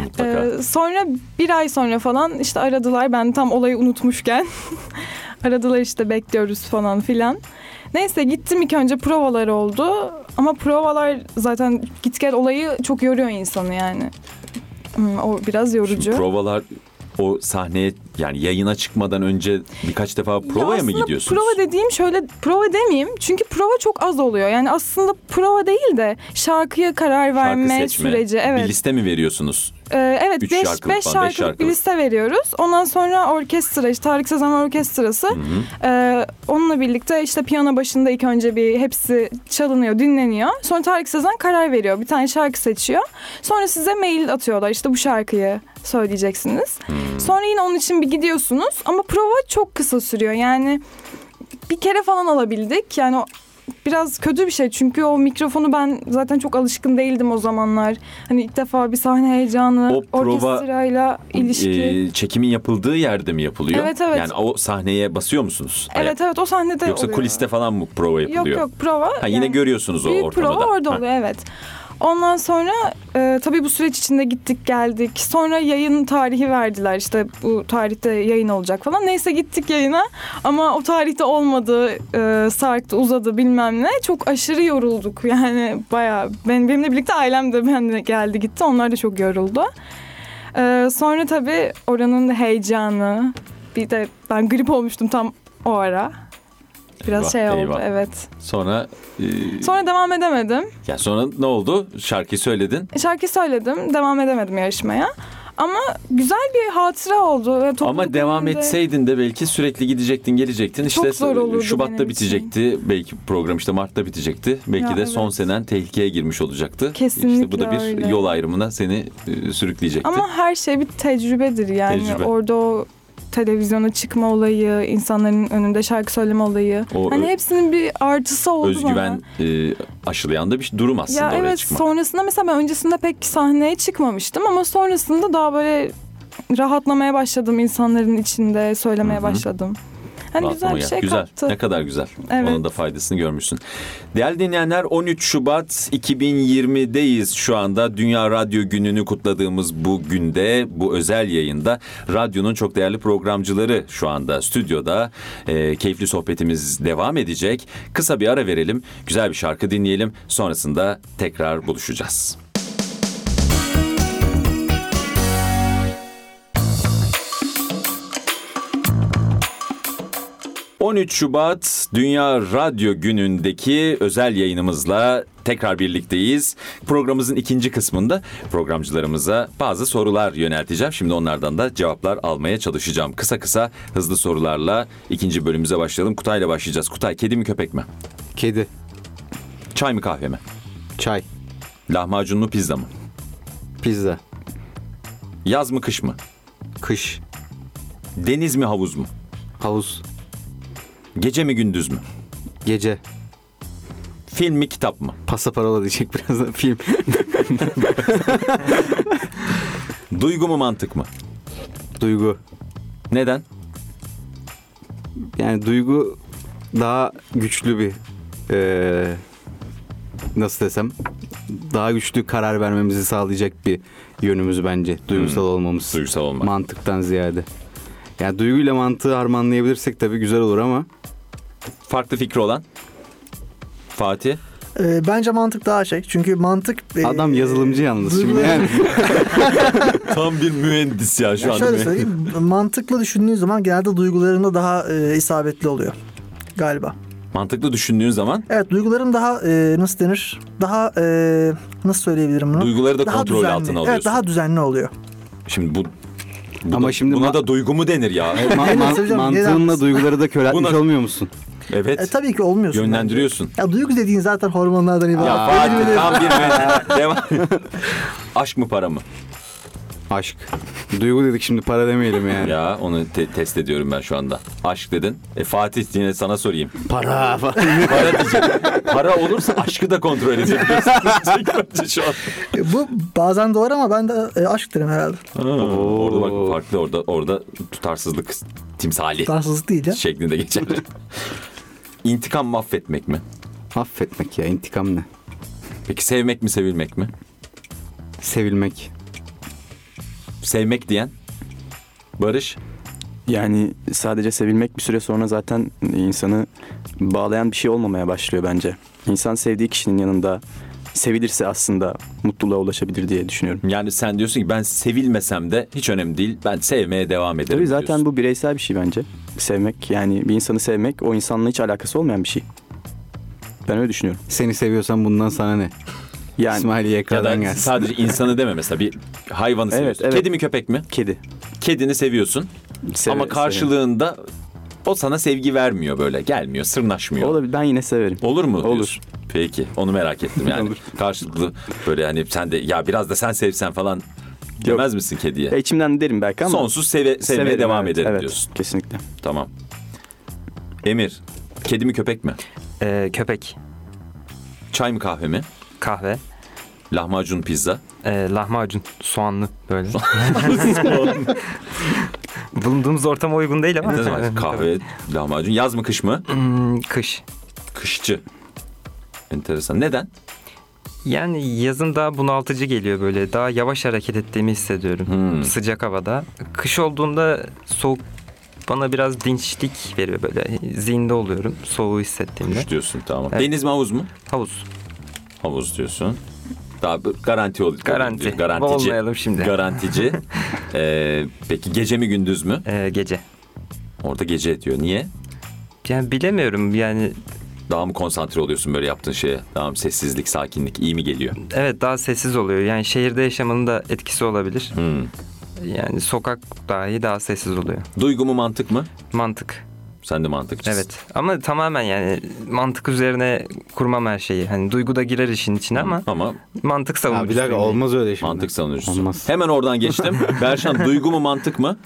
Mutlaka. Ee, sonra bir ay sonra falan işte aradılar ben tam olayı unutmuşken [LAUGHS] aradılar işte bekliyoruz falan filan. Neyse gittim ilk önce provalar oldu ama provalar zaten git gel olayı çok yoruyor insanı yani. Hmm, o biraz yorucu. Şimdi provalar o sahneye yani yayına çıkmadan önce birkaç defa Ya provaya mı gidiyorsunuz? Prova dediğim şöyle prova demeyeyim çünkü prova çok az oluyor. Yani aslında prova değil de şarkıya karar Şarkı verme seçme. süreci. Evet. Bir liste mi veriyorsunuz? Ee, evet Üç 5 şarkılık beş falan, beş şarkılık bir şarkılık. liste veriyoruz. Ondan sonra orkestra işte Tarık Sezen Orkestrası. Ee, onunla birlikte işte piyano başında ilk önce bir hepsi çalınıyor, dinleniyor. Sonra Tarık Sezen karar veriyor. Bir tane şarkı seçiyor. Sonra size mail atıyorlar. İşte bu şarkıyı söyleyeceksiniz. Sonra yine onun için bir gidiyorsunuz. Ama prova çok kısa sürüyor. Yani bir kere falan alabildik. Yani biraz kötü bir şey çünkü o mikrofonu ben zaten çok alışkın değildim o zamanlar. Hani ilk defa bir sahne heyecanı, O prova, orkestrayla ilişki. Ee, çekimin yapıldığı yerde mi yapılıyor? Evet, evet. Yani o sahneye basıyor musunuz? evet evet o sahnede Yoksa oluyor. kuliste falan mı prova yapılıyor? Yok yok prova. Ha, yine yani görüyorsunuz o büyük ortamda prova da. orada Ha. oluyor evet. Ondan sonra e, tabii bu süreç içinde gittik geldik. Sonra yayın tarihi verdiler işte bu tarihte yayın olacak falan. Neyse gittik yayına ama o tarihte olmadı. E, sarktı uzadı bilmem ne. Çok aşırı yorulduk yani bayağı. Ben, benimle birlikte ailem de benimle geldi gitti. Onlar da çok yoruldu. E, sonra tabii oranın heyecanı. Bir de ben grip olmuştum tam o ara. Biraz Eyvah, şey oldu eyvah. evet. Sonra e, Sonra devam edemedim. ya sonra ne oldu? Şarkıyı söyledin. Şarkı söyledim. Devam edemedim yarışmaya. Ama güzel bir hatıra oldu. Ve topluluk Ama devam önünde- etseydin de belki sürekli gidecektin, gelecektin. Çok İşte zor olurdu Şubat'ta benim için. bitecekti. Belki program işte Mart'ta bitecekti. Belki Ya de son evet. senen tehlikeye girmiş olacaktı. Kesinlikle İşte bu da bir öyle. yol ayrımına seni e, sürükleyecekti. Ama her şey bir tecrübedir yani. Tecrübe. Orada o televizyona çıkma olayı, insanların önünde şarkı söyleme olayı. O hani hepsinin bir artısı oldu Özgüven bana. e, aşılayan da bir durum aslında Ya oraya evet çıkmak. sonrasında mesela ben öncesinde pek sahneye çıkmamıştım ama sonrasında daha böyle rahatlamaya başladım insanların içinde söylemeye Hı hı. başladım. Hani güzel bir şey güzel. kattı. Ne kadar güzel. Evet. Onun da faydasını görmüşsün. Değerli dinleyenler 13 Şubat 2020'deyiz şu anda. Dünya Radyo Günü'nü kutladığımız bu günde bu özel yayında radyonun çok değerli programcıları şu anda stüdyoda. Ee, keyifli sohbetimiz devam edecek. Kısa bir ara verelim. Güzel bir şarkı dinleyelim. Sonrasında tekrar buluşacağız. ...13 Şubat Dünya Radyo Günü'ndeki özel yayınımızla tekrar birlikteyiz. Programımızın ikinci kısmında programcılarımıza bazı sorular yönelteceğim. Şimdi onlardan da cevaplar almaya çalışacağım. Kısa kısa hızlı sorularla ikinci bölümümüze başlayalım. Kutay'la başlayacağız. Kutay kedi mi köpek mi? Kedi, Çay mı kahve mi? çay, Lahmacunlu pizza mı? pizza, Yaz mı kış mı? kış, Deniz mi havuz mu? havuz, Gece mi gündüz mü? gece, Film mi kitap mı? pasaparola diyecek birazdan film. [LAUGHS] Duygu mu mantık mı? Duygu. Neden? Yani duygu daha güçlü bir eee, nasıl desem daha güçlü karar vermemizi sağlayacak bir yönümüz bence. Duygusal olmamız. Duygusal olmak. Mantıktan ziyade. Yani duyguyla mantığı harmanlayabilirsek tabii güzel olur ama Farklı fikri olan? Fatih? Ee, bence mantık daha şey. Çünkü mantık... e, adam yazılımcı yalnız şimdi. Yani [LAUGHS] Tam bir mühendis ya şu Ya anda. şöyle söyleyeyim. mantıklı düşündüğün zaman genelde duygularında daha e, isabetli oluyor. Galiba. Mantıklı düşündüğün zaman Evet duyguların daha e, nasıl denir? Daha e, nasıl söyleyebilirim bunu? duyguları da daha kontrol düzenli. altına alıyorsun. Evet daha düzenli oluyor. Şimdi bu, bu Ama da- şimdi buna ma- da duygu mu denir ya? ma- ma- mantığınla duyguları da köreltmiş Buna- olmuyor musun? Evet. E, tabii ki olmuyorsun. Yönlendiriyorsun. bence. Ya duygu dediğin zaten hormonlardan ibaret. Ya Fatih tam bir mühendis. Devam. Aşk mı para mı? Aşk. Duygu dedik şimdi para demeyelim yani. Ya onu te- test ediyorum ben şu anda. Aşk dedin. E Fatih yine sana sorayım. Para. Para. [LAUGHS] Para olursa aşkı da kontrol. Bence [LAUGHS] şu an. E, bu bazen doğru ama ben de e, aşk derim herhalde. orada bak farklı orada orada tutarsızlık timsali Tarsızlık değil ya. şeklinde geçer. [LAUGHS] İntikam mı affetmek mi? Affetmek ya intikam ne? Peki sevmek mi sevilmek mi? Sevilmek. Sevmek diyen Barış Yani sadece sevilmek bir süre sonra zaten insanı bağlayan bir şey olmamaya başlıyor bence. İnsan sevdiği kişinin yanında sevilirse aslında mutluluğa ulaşabilir diye düşünüyorum. yani sen diyorsun ki ben sevilmesem de hiç önemli değil. Ben sevmeye devam ederim. Tabii zaten diyorsun. bu bireysel bir şey bence. Sevmek yani bir insanı sevmek o insanla hiç alakası olmayan bir şey. Ben öyle düşünüyorum. Seni seviyorsan bundan sana ne? Yani İsmail ya YK'dan gelsin. sadece [LAUGHS] insanı deme mesela bir hayvanı seviyorsun. evet. Kedi mi köpek mi? kedi. Kedini seviyorsun Seve- ama karşılığında o sana sevgi vermiyor böyle. Gelmiyor, sırnaşmıyor. Olabilir ben yine severim. Olur mu? Olur. diyorsun? Peki onu merak ettim [LAUGHS] yani. Olur. Karşılıklı böyle hani sen de ya biraz da sen sevsen falan demez misin kediye? Ya içimden derim belki ama Sonsuz seve, sevmeye severim, devam evet, ederim evet, diyorsun. Kesinlikle. Tamam. Emir, kedi mi köpek mi? Ee, köpek, Çay mı kahve mi? kahve, Lahmacun pizza. e, lahmacun, soğanlı böyle. [LAUGHS] Bulunduğumuz ortama uygun değil ama. Ne zaman? kahve, lahmacun. Yaz mı kış mı? Hmm, kış. Kışçı. Enteresan. Neden? Yani yazın daha bunaltıcı geliyor böyle. Daha yavaş hareket ettiğimi hissediyorum. Hmm. Sıcak havada. Kış olduğunda soğuk bana biraz dinçlik veriyor böyle. Zihinde oluyorum soğuğu hissettiğimde. Kış diyorsun tamam. Evet. Deniz mi havuz mu? Havuz. Havuz diyorsun. Daha garanti ol. Garanti. Garantici. Olmayalım şimdi. Garantici. [LAUGHS] Ee, peki gece mi gündüz mü? Ee, gece. Orada gece diyor. Niye? Yani bilemiyorum yani Daha mı konsantre oluyorsun böyle yaptığın şeye? Tamam sessizlik, sakinlik iyi mi geliyor? evet daha sessiz oluyor. Yani şehirde yaşamanın da etkisi olabilir. Hmm. Yani sokak dahi daha sessiz oluyor. Duygu mu mantık mı? Mantık. Sen de mantıkçısın. Evet. Ama tamamen yani mantık üzerine kurmam her şeyi. Hani duygu da girer işin içine ama Ama mantık Ha, savunucusuyum. bir dakika olmaz öyle şimdi. mantık savunucusu. Olmaz. Hemen oradan geçtim. [LAUGHS] Berşan duygu mu mantık mı?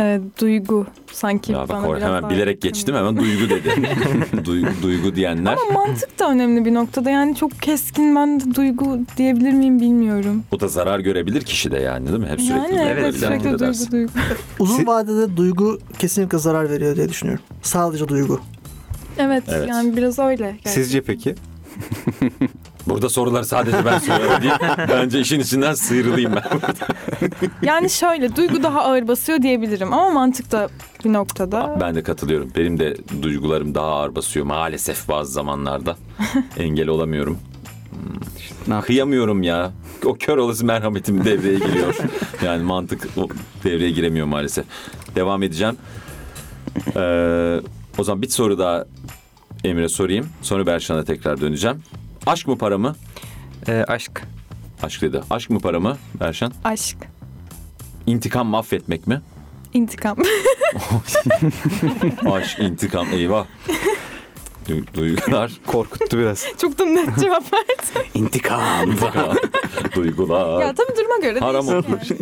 Ee, duygu sanki Ya bak biraz hemen daha bilerek geçtim hemen duygu dedi. [LAUGHS] duygu, duygu diyenler. Ama mantık da önemli bir noktada. Yani çok keskin ben de duygu diyebilir miyim bilmiyorum. O da zarar görebilir kişi de yani değil mi? Hep sürekli yani duygu evet sürekli duygu edersin. duygu. Uzun vadede duygu kesinlikle zarar veriyor diye düşünüyorum. Sadece duygu. Evet, Evet. yani biraz öyle. gerçekten. Sizce peki? [LAUGHS] Burada soruları sadece ben soruyorum değil. Bence işin içinden sıyrılayım ben. [LAUGHS] Yani şöyle duygu daha ağır basıyor diyebilirim ama mantık da bir noktada. Ben de katılıyorum. Benim de duygularım daha ağır basıyor maalesef bazı zamanlarda. [LAUGHS] Engel olamıyorum. Ne Kıyamıyorum ya. O kör olası merhametim devreye giriyor. Yani mantık o devreye giremiyor maalesef. Devam edeceğim. Ee, o zaman bir soru daha Emre sorayım. Sonra Berşan'a tekrar döneceğim. Aşk mı para mı? Ee, aşk. Aşk dedi. Aşk mı para mı Berşan? Aşk, İntikam mı affetmek mi? intikam. [LAUGHS] Aşk, intikam eyvah. Du- duygular, Korkuttu biraz. Çok da net cevap verdim. İntikam. [LAUGHS] duygular. ya tabii duruma göre Haram değişir olmuş. yani.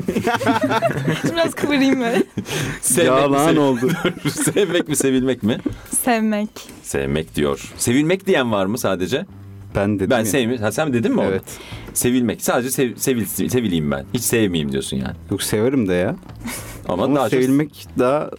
Şimdi [LAUGHS] Biraz kıvırayım böyle. Sevmek mi, Yalan sev- oldu. Sevmek mi, sevilmek mi? Sevmek. Sevmek diyor. Sevilmek diyen var mı sadece? Ben dedim Ben ya. sevmiyorum. Ha, sen dedin mi onu? Evet. Sevilmek. Sadece sev, sevil, sevileyim ben. Hiç sevmeyeyim diyorsun yani. Yok severim de ya. Ama, Ama daha çok sevilmek daha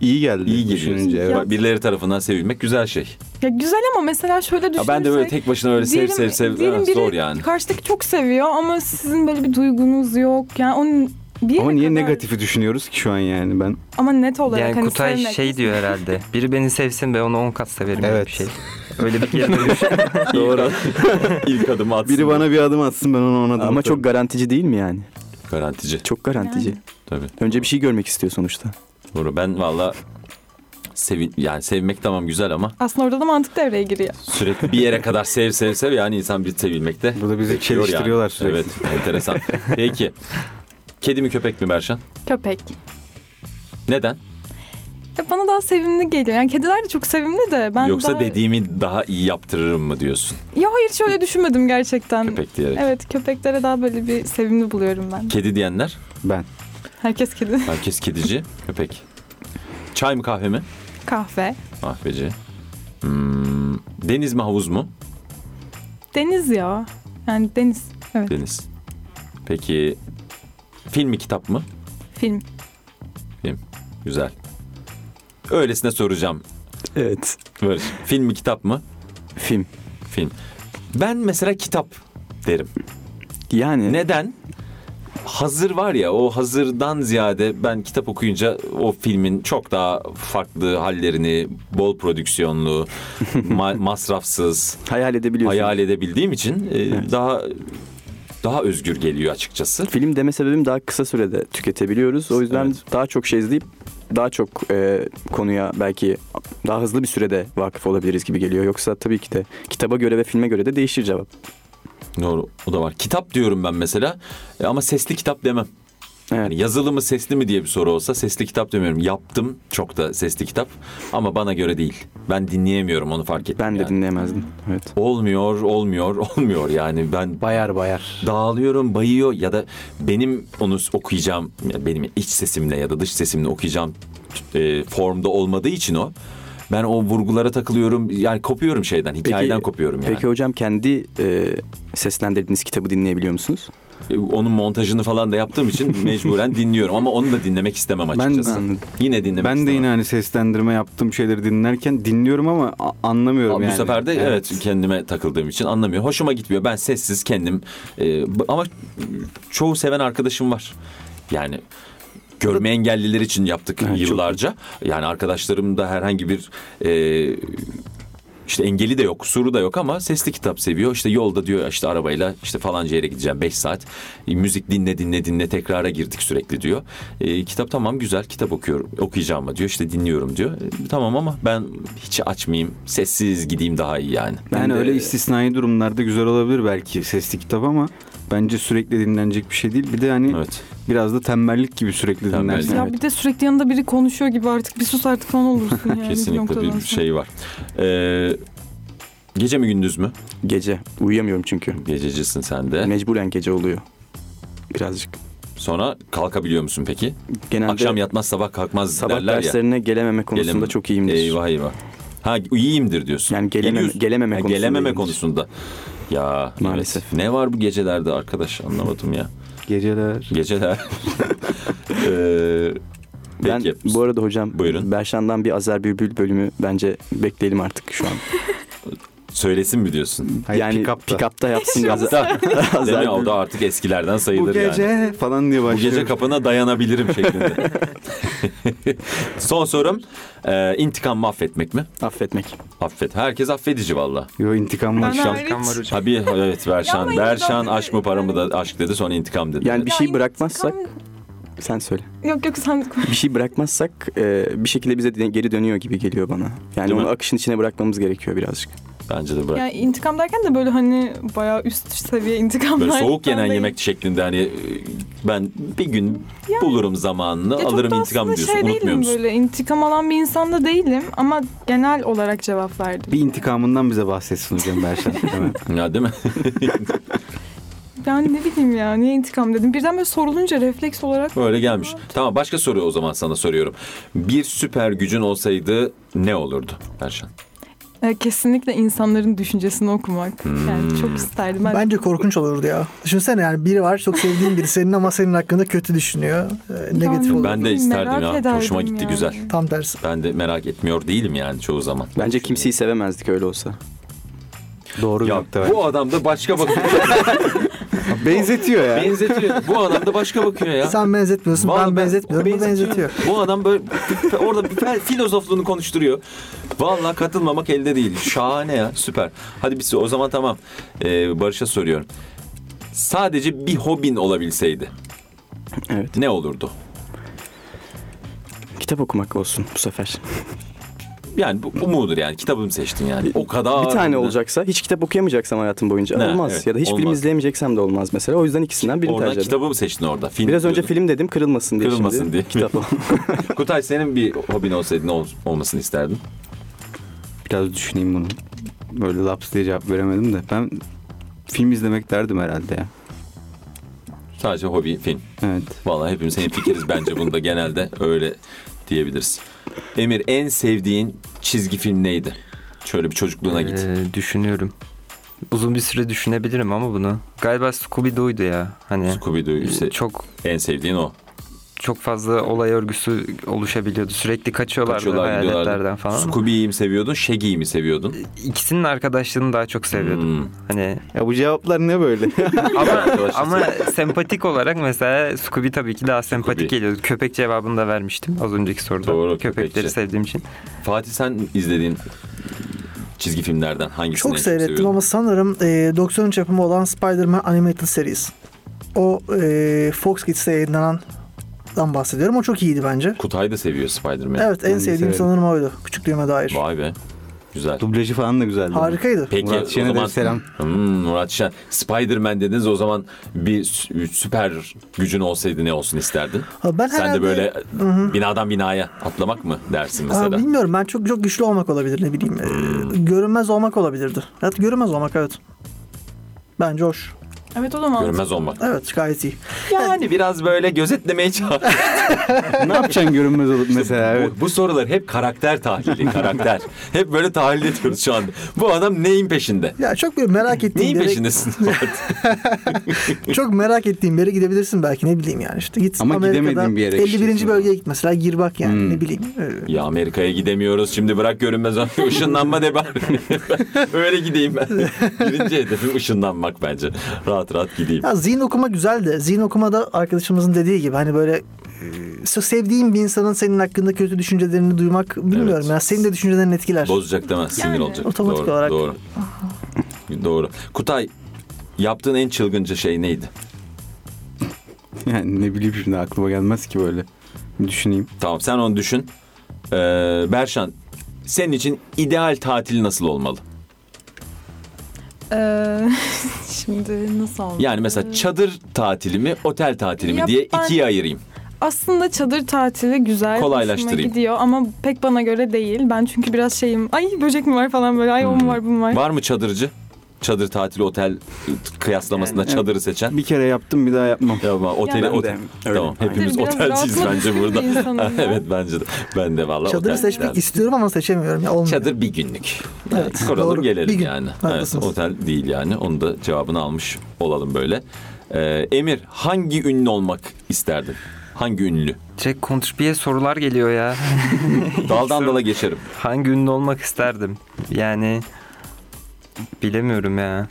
iyi geldi. İyi geliyor. düşününce. Evet. Bak, Birileri tarafından sevilmek güzel şey. Ya güzel ama mesela şöyle Ya düşünürsek. ben de böyle tek başına öyle sev diyelim- sev sev diyelim evet, biri zor yani. Karşıdaki çok seviyor ama sizin böyle bir duygunuz yok. Yani onun bir Ama niye kadar- negatifi düşünüyoruz ki şu an yani ben? Ama net olarak Yani hani Kutay sevmek. şey diyor herhalde. Biri beni sevsin ve onu 10 kat severim Evet. bir şey. [LAUGHS] Öyle bir geri dönüş. [LAUGHS] Doğru. [LAUGHS] İlk adımı atsın. Biri bana bir adım atsın ben ona ona adım Ama atarım. çok garantici değil mi yani? Garantici. Çok garantici. Yani. Tabii. Önce bir şey görmek istiyor sonuçta. Doğru. Ben valla sevi yani sevmek tamam güzel ama Aslında orada da mantık devreye giriyor. sürekli bir yere kadar sev sev sev yani insan bir sevilmekte. Burada bizi bekliyor çeliştiriyorlar sürekli. Evet enteresan. Peki. Kedi mi köpek mi Berşan? Köpek. Neden? Ya bana daha sevimli geliyor. Yani kediler de çok sevimli de ben Yoksa daha... dediğimi daha iyi yaptırırım mı diyorsun? Ya hayır şöyle düşünmedim gerçekten. Köpek diyerek. Evet köpeklere daha böyle bir sevimli buluyorum ben. Kedi diyenler Ben. Herkes kedi. herkes kedici. Köpek. Çay mı kahve mi? Kahve. Kahveci. Hmm, deniz mi havuz mu? Deniz ya. Yani deniz. Evet. Deniz. Peki film mi kitap mı? Film. Güzel. Öylesine soracağım. Evet. Böyle. Film mi kitap mı? Film. Film. Ben mesela kitap derim. Yani Neden? Hazır var ya o hazırdan ziyade ben kitap okuyunca o filmin çok daha farklı hallerini, bol prodüksiyonlu, [LAUGHS] ma- masrafsız hayal edebiliyorsun. hayal edebildiğim için e, Evet. daha daha özgür geliyor açıkçası. Film deme sebebim daha kısa sürede tüketebiliyoruz. O yüzden Evet. daha çok şey izleyip daha çok e, konuya belki daha hızlı bir sürede vakıf olabiliriz gibi geliyor. Yoksa tabii ki de kitaba göre ve filme göre de değişir cevap. Doğru o da var. Kitap diyorum ben mesela e, ama sesli kitap demem. Evet. Yani yazılı mı sesli mi diye bir soru olsa sesli kitap demiyorum. Yaptım çok da sesli kitap ama bana göre değil. Ben dinleyemiyorum onu fark ettim. ben de yani. dinleyemezdim. Evet. Olmuyor, olmuyor, [LAUGHS] olmuyor yani ben Bayar bayar. dağılıyorum, bayıyor ya da benim onu okuyacağım, ya benim iç sesimle ya da dış sesimle okuyacağım e, formda olmadığı için o. Ben o vurgulara takılıyorum, yani kopuyorum şeyden, hikayeden kopuyorum yani. Peki hocam kendi e, seslendirdiğiniz kitabı dinleyebiliyor musunuz? Onun montajını falan da yaptığım için [LAUGHS] mecburen dinliyorum ama onu da dinlemek istemem açıkçası. Anladım. Yine dinlemek Ben de istemem. yine hani seslendirme yaptığım şeyleri dinlerken dinliyorum ama anlamıyorum Ama yani. Bu sefer de evet. kendime takıldığım için anlamıyor. Hoşuma gitmiyor. Ben sessiz kendim. e, ama çoğu seven arkadaşım var. Yani görme engelliler için yaptık Evet, çok yıllarca. Yani arkadaşlarımda herhangi bir e, işte engeli de yok, kusuru da yok ama sesli kitap seviyor. İşte yolda diyor işte arabayla işte falanca yere gideceğim 5 saat. E, müzik dinle dinle dinle tekrara girdik sürekli diyor. E, kitap tamam güzel kitap okuyorum okuyacağım mı diyor işte dinliyorum diyor. E, tamam ama ben hiç açmayayım sessiz gideyim daha iyi yani. Yani Ben de- öyle istisnai durumlarda güzel olabilir belki sesli kitap ama bence sürekli dinlenecek bir şey değil. Bir de hani Evet. Biraz da tembellik gibi sürekli Tembellik. dinlersin. Ya bir de sürekli yanında biri konuşuyor gibi artık bir sus artık falan olursun [LAUGHS] yani. Kesinlikle bir sonra. şey var. Ee, gece mi gündüz mü? Gece. Uyuyamıyorum çünkü. Gececisin sen de. Mecburen gece oluyor. Birazcık. Sonra kalkabiliyor musun peki? Genelde Akşam yatmaz sabah kalkmaz sabah derler ya. derslerine gelememe konusunda Gelem- çok iyiyimdir. Eyvah eyvah. Ha iyiyimdir diyorsun. Yani gelememe, Geliyorsun. gelememe Ha, konusunda. gelememe iyiyimdir. konusunda. Ya Maalesef. evet. Ne var bu gecelerde arkadaş anlamadım ya. Geceler. Geceler. [LAUGHS] ee, Ben peki. bu arada hocam Buyurun. Berşan'dan bir Azer Bülbül bölümü bence bekleyelim artık şu an. [LAUGHS] Söylesin mi diyorsun? Hayır, yani pick-up'ta. pick-up'ta yapsın [LAUGHS] Azer mi? O da artık eskilerden Bu sayılır gece yani. falan diye Bu başlıyor. gece kapına dayanabilirim şeklinde. [LAUGHS] Son sorum. Ee, intikam mı affetmek mi? Affetmek. Affet. Herkes affedici valla. Yo intikam var. Ben şu an. hariç. Kan var hocam. Tabii evet Berşan. Berşan intikam- aşk mı para mı da aşk dedi sonra intikam dedi. Yani bir şey intikam- bırakmazsak sen söyle. Yok yok sen Bir şey bırakmazsak e, bir şekilde bize geri dönüyor gibi geliyor bana. Yani Değil onu mi? akışın içine bırakmamız gerekiyor birazcık. Bence de bırak. yani intikam derken de böyle hani bayağı üst seviye intikamlar. Böyle soğuk [LAUGHS] yenen değil. yemek şeklinde hani e, ben bir gün bulurum zamanını Ya alırım intikam diyorsun. şey Unutmuyor değilim musun? böyle intikam alan bir insan da değilim ama genel olarak cevap verdim. Bir intikamından bize bahsetsin hocam Berşan. [LAUGHS] Hemen. Ya değil mi? [LAUGHS] Yani ne bileyim ya niye intikam dedim. Birden böyle sorulunca refleks olarak Öyle gelmiş. Tamam başka soru o zaman sana soruyorum. Bir süper gücün olsaydı ne olurdu Berşan? E, kesinlikle insanların düşüncesini okumak. Yani çok isterdim. Ben Bence korkunç olurdu ya. Düşünsene yani biri var çok sevdiğin biri senin ama senin hakkında kötü düşünüyor. Ee, negatif Yani olur. Ben de isterdim merak ya. Hoşuma gitti yani. güzel. Tam tersi. Ben de merak etmiyor değilim yani çoğu zaman. Bence kimseyi sevemezdik öyle olsa. Doğru bir Ya nokta. bu adam da başka bakıyor. [LAUGHS] [LAUGHS] Benzetiyor ya. benzetiyor. Bu adam da başka bakıyor ya. Sen benzetmiyorsun Vallahi ben benzetmiyorum. Bu benzetiyor. Bu adam böyle orada bir filozofluğunu konuşturuyor. Vallahi katılmamak elde değil. Şahane ya süper. Hadi biz o zaman tamam. Ee, Barış'a soruyorum. Sadece bir hobin olabilseydi Evet. ne olurdu? Kitap okumak olsun bu sefer. Yani bu, bu mudur yani? Kitabımı seçtin yani. O kadar. bir tane olacaksa hiç kitap okuyamayacaksam hayatım boyunca Ne, olmaz. evet, ya da hiç film izleyemeyeceksem de olmaz mesela. O yüzden ikisinden birini Oradan tercih ederim. kitabımı seçtin orada. Film Biraz önce diyordun. film dedim kırılmasın diye Kırılmasın şimdi. diye. [LAUGHS] Kitap. [LAUGHS] Kutay senin bir hobin olsaydı ne ol- olmasını isterdin? Biraz düşüneyim bunu. Böyle laps diye cevap veremedim de. Ben film izlemek derdim herhalde ya. Sadece hobi film. Evet. Vallahi hepimiz fikiriz bence bunda genelde öyle diyebiliriz. Emir en sevdiğin çizgi film neydi? Şöyle bir çocukluğuna git. Ee, düşünüyorum. Uzun bir süre düşünebilirim ama bunu. Galiba Scooby-Doo'ydu ya. Hani Scooby-Doo'yu se- çok en sevdiğin o. çok fazla olay örgüsü oluşabiliyordu. Sürekli kaçıyorlardı, Kaçıyorlar gidiyorlardı. hayaletlerden falan. Scooby'yi mi seviyordun, Shaggy'yi mi seviyordun? İkisinin arkadaşlığını daha çok seviyordum. Hmm. Hani Ya bu cevaplar ne böyle? [LAUGHS] ama ama sempatik olarak mesela Scooby tabii ki daha sempatik Scooby. geliyordu. Köpek cevabını da vermiştim az önceki soruda. Doğru, Köpekleri köpekçi. sevdiğim için. Fatih sen izlediğin çizgi filmlerden hangisini Çok seyrettim seviyordun? ama sanırım e, 93 yapımı olan Spider-Man Animated Series. O e, Fox Kids'te yayınlanan dan bahsediyorum. O çok iyiydi bence. Kutay da seviyor Spider-Man. Evet en de sevdiğim severim. sanırım oydu. Küçüklüğüme dair. Vay be. Güzel. Dublajı falan da güzeldi. Harikaydı. Peki Murat Şen'e de zaman selam. Hmm, Murat Şen. Spider-Man dediniz o zaman bir sü- süper gücün olsaydı ne olsun isterdin? Ha, Ben Sen herhalde, de böyle binadan binaya atlamak mı dersin Ha, mesela? bilmiyorum ben çok çok güçlü olmak olabilir ne bileyim. E, görünmez olmak olabilirdi. Evet görünmez olmak evet. Bence hoş. Evet o da mantıklı. Görünmez olmak. Evet gayet iyi. Yani biraz böyle gözetlemeye çalış. Ne yapacaksın görünmez olup mesela? Evet. bu, bu sorular hep karakter tahlili, karakter. hep böyle tahlil ediyoruz şu anda. Bu adam neyin peşinde? Ya çok bir merak ettiğim Neyin yere, peşindesin? [LAUGHS] çok merak ettiğim bir yere gidebilirsin belki ne bileyim yani işte git Ama Amerika'da gidemediğin bir yere 51. gideceksin. bölgeye git mesela gir bak yani Hmm. ne bileyim. Ee, ya Amerika'ya gidemiyoruz şimdi bırak görünmez olmak. [LAUGHS] Işınlanma de bari. [LAUGHS] Öyle gideyim ben. Birinci hedefim ışınlanmak bence. Rahat rahat gideyim. Ya zihin okuma güzel de zihin okumada arkadaşımızın dediği gibi hani böyle sevdiğin bir insanın senin hakkında kötü düşüncelerini duymak bilmiyorum Evet. ya senin de düşüncelerini etkiler. Bozacak demez, sinir Yani. olacak. Otomatik doğru, olarak. Doğru. doğru. Kutay, yaptığın en çılgınca şey neydi? Yani ne bileyim şimdi aklıma gelmez ki böyle. Düşüneyim. Tamam sen onu düşün. Ee, Berşan, senin için ideal tatil nasıl olmalı? Ee, [LAUGHS] şimdi nasıl oldu? Yani mesela çadır tatili mi, otel tatili mi Ya diye ben- ikiye ayırayım. Aslında çadır tatili güzel. Kolaylaştırayım. hoşuma gidiyor ama pek bana göre değil. Ben çünkü biraz şeyim. Ay böcek mi var falan böyle. Ay o mu var bu mu var. Var mı çadırcı? Çadır tatili, otel kıyaslamasında Yani- çadırı seçen. Bir kere yaptım bir daha yapmam. Tamam, oteli, Yani- otel. Tamam, Aynen. hepimiz Biraz otelciyiz bence burada. [LAUGHS] [LAUGHS] evet bence de. Ben de valla Çadırı seçmek derdim. istiyorum ama seçemiyorum ya olmuyor. Çadır bir günlük. Evet, Kuralım doğru. gelelim Bir gün. yani. Evet, otel değil yani. Onu da cevabını almış olalım böyle. Ee, Emir hangi ünlü olmak isterdin? Hangi ünlü? Jack Kontrpi'ye sorular geliyor ya. [LAUGHS] Daldan dala geçerim. Hangi ünlü olmak isterdim? Yani bilemiyorum ya.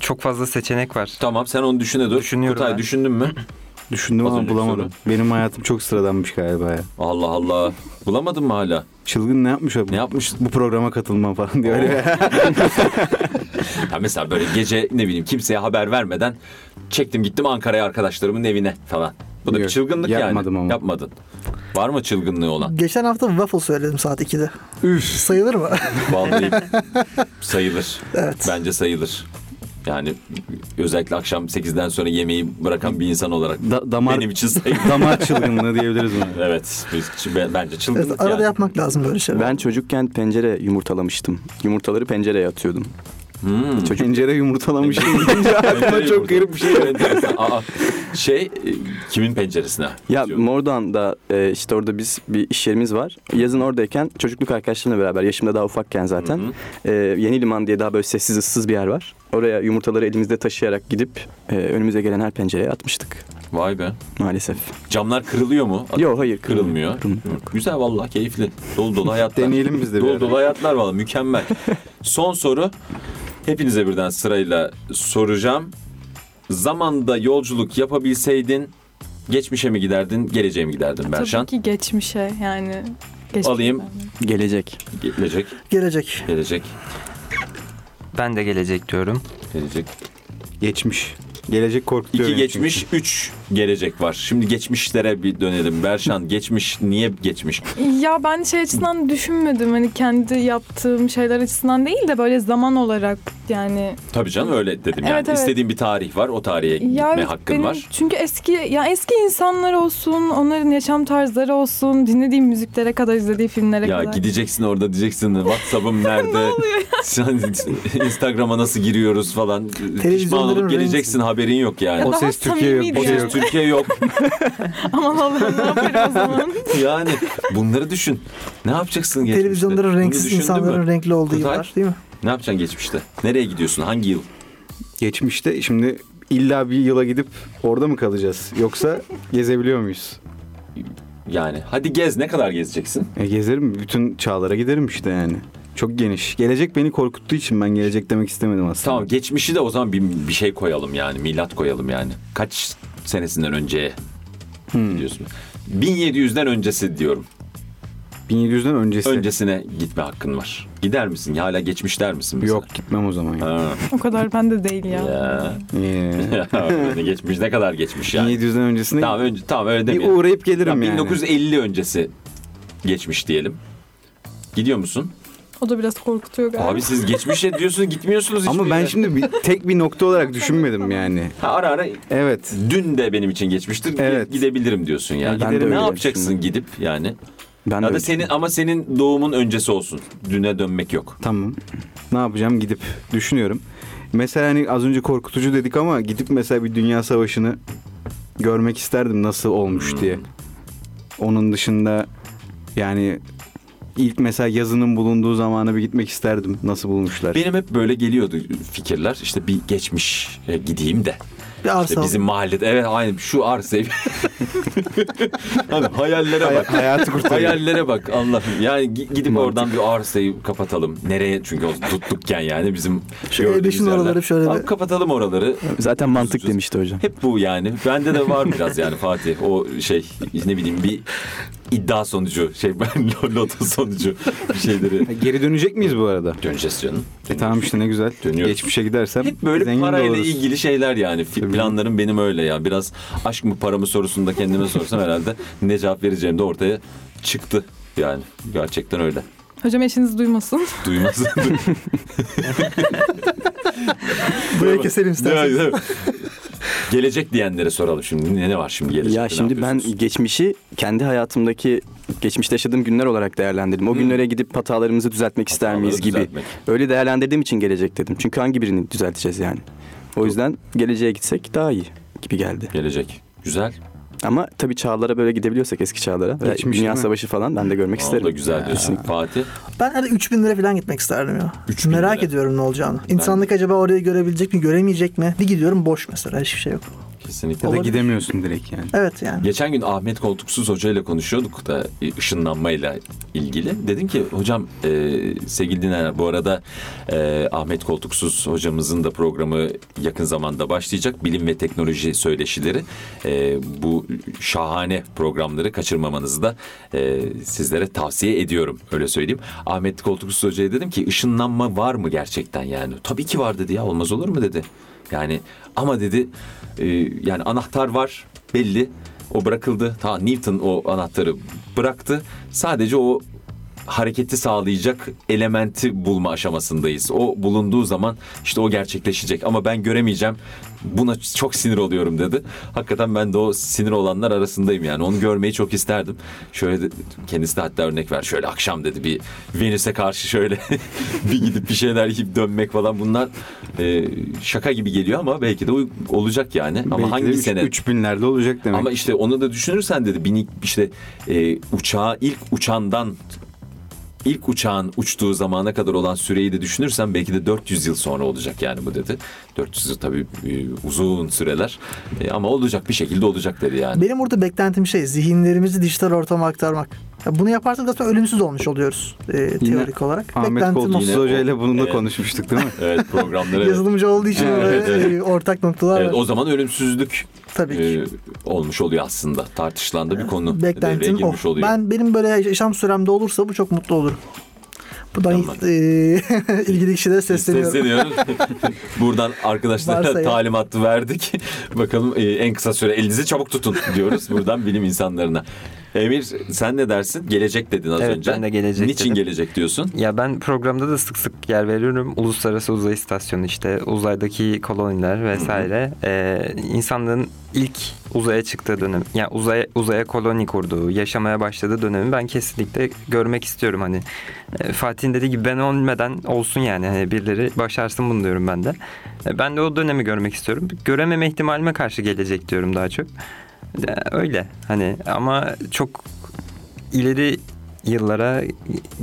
Çok fazla seçenek var. Tamam sen onu düşüne dur. Düşünüyorum Kutay ben. düşündün mü? [LAUGHS] Düşündüm Az ama önceki bulamadım. Benim hayatım çok sıradanmış galiba ya. Allah Allah. Bulamadın mı hala? Çılgın ne yapmış o? Ne yapmış? Bu programa katılmam falan diyor. Öyle. [LAUGHS] Ya mesela böyle gece ne bileyim kimseye haber vermeden çektim gittim Ankara'ya arkadaşlarımın evine falan. Bu da bir Yok, çılgınlık yani. yapmadım ama. Yapmadın. Var mı çılgınlığı olan? Geçen hafta waffle söyledim saat 2'de. Üf. Sayılır mı? [LAUGHS] Vallahi [LAUGHS] sayılır. evet. Bence sayılır. Yani özellikle akşam 8'den sonra yemeği bırakan bir insan olarak Da- damar benim için sayılır. [LAUGHS] damar çılgınlığı diyebiliriz buna. evet. biz- ben- Bence çılgınlık Evet, arada yani. yapmak lazım böyle şeyler. Ben çocukken pencere yumurtalamıştım. Yumurtaları pencereye atıyordum. Hmm. Çocuk [LAUGHS] pencere yumurtalamış deyince aklıma çok garip bir şey geldi. Enteresan. [LAUGHS] Aa, şey e, kimin penceresine? Ya. Mordoğan'da e, işte orada biz bir iş yerimiz var. Yazın oradayken çocukluk arkadaşlarımla beraber yaşımda daha ufakken zaten. Hı hı. e, Yeni Liman diye daha böyle sessiz ıssız bir yer var. Oraya yumurtaları elimizde taşıyarak gidip e, önümüze gelen her pencereye atmıştık Vay be. maalesef. Camlar kırılıyor mu? Yok hayır Kırılmıyor. Kırılmıyor. Güzel vallahi keyifli. Dolu dolu hayatlar. [LAUGHS] Deneyelim biz de Dolu dolu hayatlar vallahi mükemmel. [LAUGHS] Son soru. Hepinize birden sırayla soracağım. Zamanda yolculuk yapabilseydin geçmişe mi giderdin, geleceğe mi giderdin Berşan? Tabii ki geçmişe yani. Geçmişe Alayım. ben. Gelecek. Gelecek, Gelecek. gelecek, Ben de gelecek diyorum. gelecek. Geçmiş. Gelecek korkutuyor. İki geçmiş, üç gelecek var. Şimdi geçmişlere bir dönelim. Berşan geçmiş niye geçmiş? Ya ben şey açısından düşünmedim. Hani kendi yaptığım şeyler açısından değil de böyle zaman olarak yani. Tabii canım öyle dedim yani. Evet, evet. İstediğin bir tarih var. O tarihe Ya gitme hakkın benim, var. Çünkü eski ya eski insanlar olsun, onların yaşam tarzları olsun, dinlediğim müziklere kadar, izlediği filmlere Ya kadar. gideceksin orada diyeceksin WhatsApp'ım [LAUGHS] nerede? Sen Instagram'a nasıl giriyoruz falan. Pişman olup geleceksin haberin yok yani. Ya O ses Türkiye yok, o O şey ses Türkiye yok. [LAUGHS] Aman Allah'ım ne yaparım o zaman? [LAUGHS] yani bunları düşün. Ne yapacaksın geçmişte? Televizyonların renksiz, insanların mü? renkli olduğu Kuzey? yıllar değil mi? Ne yapacaksın geçmişte? Nereye gidiyorsun? Hangi yıl? Geçmişte şimdi illa bir yıla gidip orada mı kalacağız? Yoksa [LAUGHS] gezebiliyor muyuz? Yani hadi gez. Ne kadar gezeceksin? E gezerim. Bütün çağlara giderim işte yani. Çok geniş. Gelecek beni korkuttuğu için ben gelecek demek istemedim aslında. Tamam geçmişi de o zaman bir, bir şey koyalım yani. Milat koyalım yani. Kaç senesinden önceye Hmm. gidiyorsun? 1700'den öncesi diyorum. 1700'den öncesi. Öncesine gitme hakkın var. Gider misin? Ya hala geçmiş der misin? mesela? Yok gitmem o zaman. Ya. Ha. O kadar bende değil ya. Ya. [LAUGHS] Geçmiş ne kadar geçmiş yani. 1700'den öncesine Tamam önce tamam öyle bir demeyelim. uğrayıp gelirim Tamam, yani. 1950 öncesi geçmiş diyelim. Gidiyor musun? O da biraz korkutuyor galiba. Abi siz geçmişe diyorsunuz gitmiyorsunuz hiçbir Ama ben yere. şimdi bir, tek bir nokta olarak düşünmedim yani. Ha, ara ara Evet. dün de benim için geçmiştir. Evet. Gidebilirim diyorsun yani. Ben de öyle ne yapacaksın düşündüm. gidip yani? Ben de Ya da öyle senin ama senin doğumun öncesi olsun. Düne dönmek yok. Tamam. Ne yapacağım gidip düşünüyorum. Mesela hani az önce korkutucu dedik ama gidip mesela bir dünya savaşını görmek isterdim nasıl olmuş Hmm. diye. Onun dışında yani ilk mesela yazının bulunduğu zamana bir gitmek isterdim. Nasıl bulmuşlar? Benim hep böyle geliyordu fikirler. İşte bir geçmiş gideyim de. Bir arsa İşte bizim mahallede evet aynı şu arsayı. [LAUGHS] [LAUGHS] hani hayallere Hay- bak. hayatı kurtarıyor. Hayallere bak Allah'ım. Yani gi- gidip Mantık. oradan bir arsayı kapatalım. Nereye? Çünkü o tuttukken yani bizim Şu gördüğümüz E5'in yerler. oraları şöyle Abi bir- kapatalım oraları. Zaten mantık demişti hocam. Hep bu yani. Bende de var biraz yani Fatih. O şey ne bileyim bir iddia sonucu. Şey [LAUGHS] ben loto sonucu bir şeyleri. Geri dönecek miyiz bu arada? Döneceğiz canım. E tamam işte ne güzel. Dönüyoruz. Geçmişe gidersem Hep böyle zengin de parayla oluruz. ilgili şeyler yani. Fi- Tabii. Planlarım benim öyle ya. Biraz aşk mı para mı sorusunda kendime sorsam herhalde ne cevap vereceğim de ortaya çıktı. Yani gerçekten öyle. Hocam eşiniz duymasın. [LAUGHS] Duymasın. [LAUGHS] Buraya keselim istersen. Gelecek diyenlere soralım şimdi. Ne, ne var şimdi gelecekte? Ya şimdi ben geçmişi kendi hayatımdaki geçmişte yaşadığım günler olarak değerlendirdim. O Hmm. günlere gidip hatalarımızı düzeltmek ister miyiz gibi. düzeltmek. Öyle değerlendirdiğim için gelecek dedim. Çünkü hangi birini düzelteceğiz yani? O yüzden geleceğe gitsek daha iyi gibi geldi. Gelecek. Güzel. Ama tabii çağlara böyle gidebiliyorsak eski çağlara. Geçmiş Dünya mi? Savaşı falan ben de görmek O isterim. da güzel diyorsun. Fatih. Ben hadi 3000 lira falan gitmek isterdim ya. 3000 Merak lira. ediyorum ne olacağını. İnsanlık acaba orayı görebilecek mi, göremeyecek mi? Bir gidiyorum boş mesela hiçbir şey yok. Kesinlikle. Ya da Olabilir. gidemiyorsun direkt yani. Evet yani. Geçen gün Ahmet Koltuksuz Hoca ile konuşuyorduk da e, ışınlanmayla ilgili. Dedim ki hocam e, sevgili dinleyenler bu arada e, Ahmet Koltuksuz hocamızın da programı yakın zamanda başlayacak. Bilim ve teknoloji söyleşileri. E, bu şahane programları kaçırmamanızı da e, sizlere tavsiye ediyorum. Öyle söyleyeyim. Ahmet Koltuksuz Hoca'ya dedim ki ışınlanma var mı gerçekten yani? Tabii ki var dedi ya olmaz olur mu dedi. Yani ama dedi e, yani anahtar var belli. O bırakıldı. Ta Newton o anahtarı bıraktı. Sadece o hareketi sağlayacak elementi bulma aşamasındayız. O bulunduğu zaman işte o gerçekleşecek ama ben göremeyeceğim. Buna çok sinir oluyorum dedi. Hakikaten ben de o sinir olanlar arasındayım yani. Onu görmeyi çok isterdim. Şöyle de, kendisi de hatta örnek ver. Şöyle akşam dedi bir Venüs'e karşı şöyle [LAUGHS] bir gidip bir şeyler yiyip dönmek falan bunlar e, şaka gibi geliyor ama belki de olacak yani. Ama Belki hangi de üç- sene? üç binlerde olacak demek. Ama işte onu da düşünürsen dedi binik işte e, uçağı ilk uçandan ilk uçağın uçtuğu zamana kadar olan süreyi de düşünürsen belki de 400 yıl sonra olacak yani bu dedi. 400 yıl tabii e, uzun süreler E, ama olacak bir şekilde olacak dedi yani. Benim burada beklentim şey zihinlerimizi dijital ortama aktarmak. Ya bunu yaparsak zaten ölümsüz olmuş oluyoruz e, teorik olarak. Ahmet Beklentim Hoca ile bunu da Evet. konuşmuştuk değil mi? Evet programları. [LAUGHS] Yazılımcı olduğu için Evet, evet. ortak noktalar Evet, var. o zaman ölümsüzlük Tabii ki. e, olmuş oluyor aslında. Tartışılan da bir konu devreye Beklentim girmiş oluyor. Ben benim böyle yaşam süremde olursa bu çok mutlu olurum. Buradan Tamam. e, [LAUGHS] ilgili kişilere sesleniyorum. Sesleniyoruz. [LAUGHS] Buradan arkadaşlara Varsa talimatı verdik. Bakalım e, en kısa süre elinizi çabuk tutun diyoruz buradan bilim insanlarına. Emir sen ne dersin? Gelecek dedin az Evet, önce. ben de gelecek Niçin dedim. gelecek diyorsun? Ya ben programda da sık sık yer veriyorum. Uluslararası Uzay İstasyonu işte uzaydaki koloniler vesaire. Ee, insanlığın ilk uzaya çıktığı dönem. Yani uzaya, uzaya koloni kurduğu, yaşamaya başladığı dönemi ben kesinlikle görmek istiyorum. Hani e, Fatih'in dediği gibi ben ölmeden olsun yani. Hani birileri başarsın bunu diyorum ben de. E, ben de o dönemi görmek istiyorum. Görememe ihtimalime karşı gelecek diyorum daha çok. Öyle hani ama çok ileri yıllara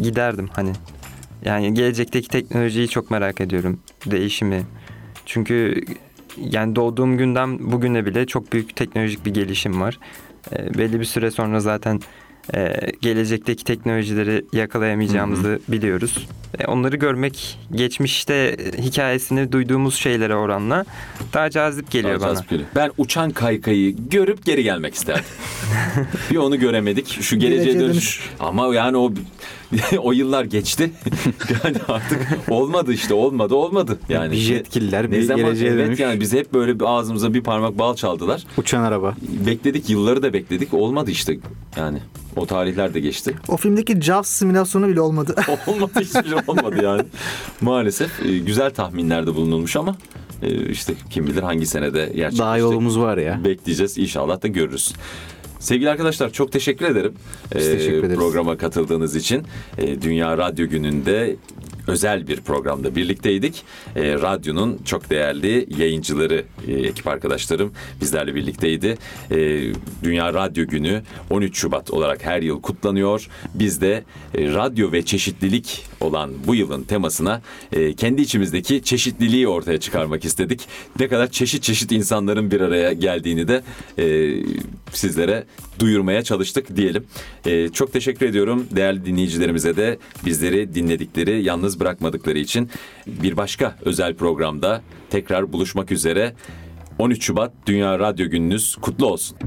giderdim hani. Yani gelecekteki teknolojiyi çok merak ediyorum. Değişimi. Çünkü yani doğduğum günden bugüne bile çok büyük teknolojik bir gelişim var. E, belli bir süre sonra zaten e, gelecekteki teknolojileri yakalayamayacağımızı biliyoruz. E, onları görmek geçmişte hikayesini duyduğumuz şeylere oranla daha cazip geliyor Daha bana. cazip geliyor. Ben uçan kaykayı görüp geri gelmek isterdim. [LAUGHS] bir onu göremedik. Şu geleceğe dönüş. Ama yani o [LAUGHS] o yıllar geçti. [LAUGHS] yani artık olmadı işte olmadı olmadı. Yani bir jetkiller ne bir zaman geleceğe evet dönüş. yani biz hep böyle ağzımıza bir parmak bal çaldılar. Uçan araba. Bekledik yılları da bekledik. Olmadı işte yani. O tarihler de geçti. O filmdeki Jaws simülasyonu bile olmadı. [LAUGHS] olmadı hiçbir şey olmadı yani. Maalesef e, güzel tahminlerde bulunulmuş ama e, işte kim bilir hangi senede gerçekleşecek. Daha yolumuz var ya. Bekleyeceğiz inşallah da görürüz. Sevgili arkadaşlar çok teşekkür ederim. Biz teşekkür ederiz. Programa katıldığınız için. Dünya Radyo Günü'nde özel bir programda birlikteydik. E, radyonun çok değerli yayıncıları, e, ekip arkadaşlarım bizlerle birlikteydi. E, Dünya Radyo Günü 13 Şubat olarak her yıl kutlanıyor. Biz de e, radyo ve çeşitlilik olan bu yılın temasına e, kendi içimizdeki çeşitliliği ortaya çıkarmak istedik. Ne kadar çeşit çeşit insanların bir araya geldiğini de e, sizlere duyurmaya çalıştık diyelim. E, çok teşekkür ediyorum değerli dinleyicilerimize de bizleri dinledikleri, yalnız bırakmadıkları için bir başka özel programda tekrar buluşmak üzere. 13 Şubat Dünya Radyo Gününüz kutlu olsun.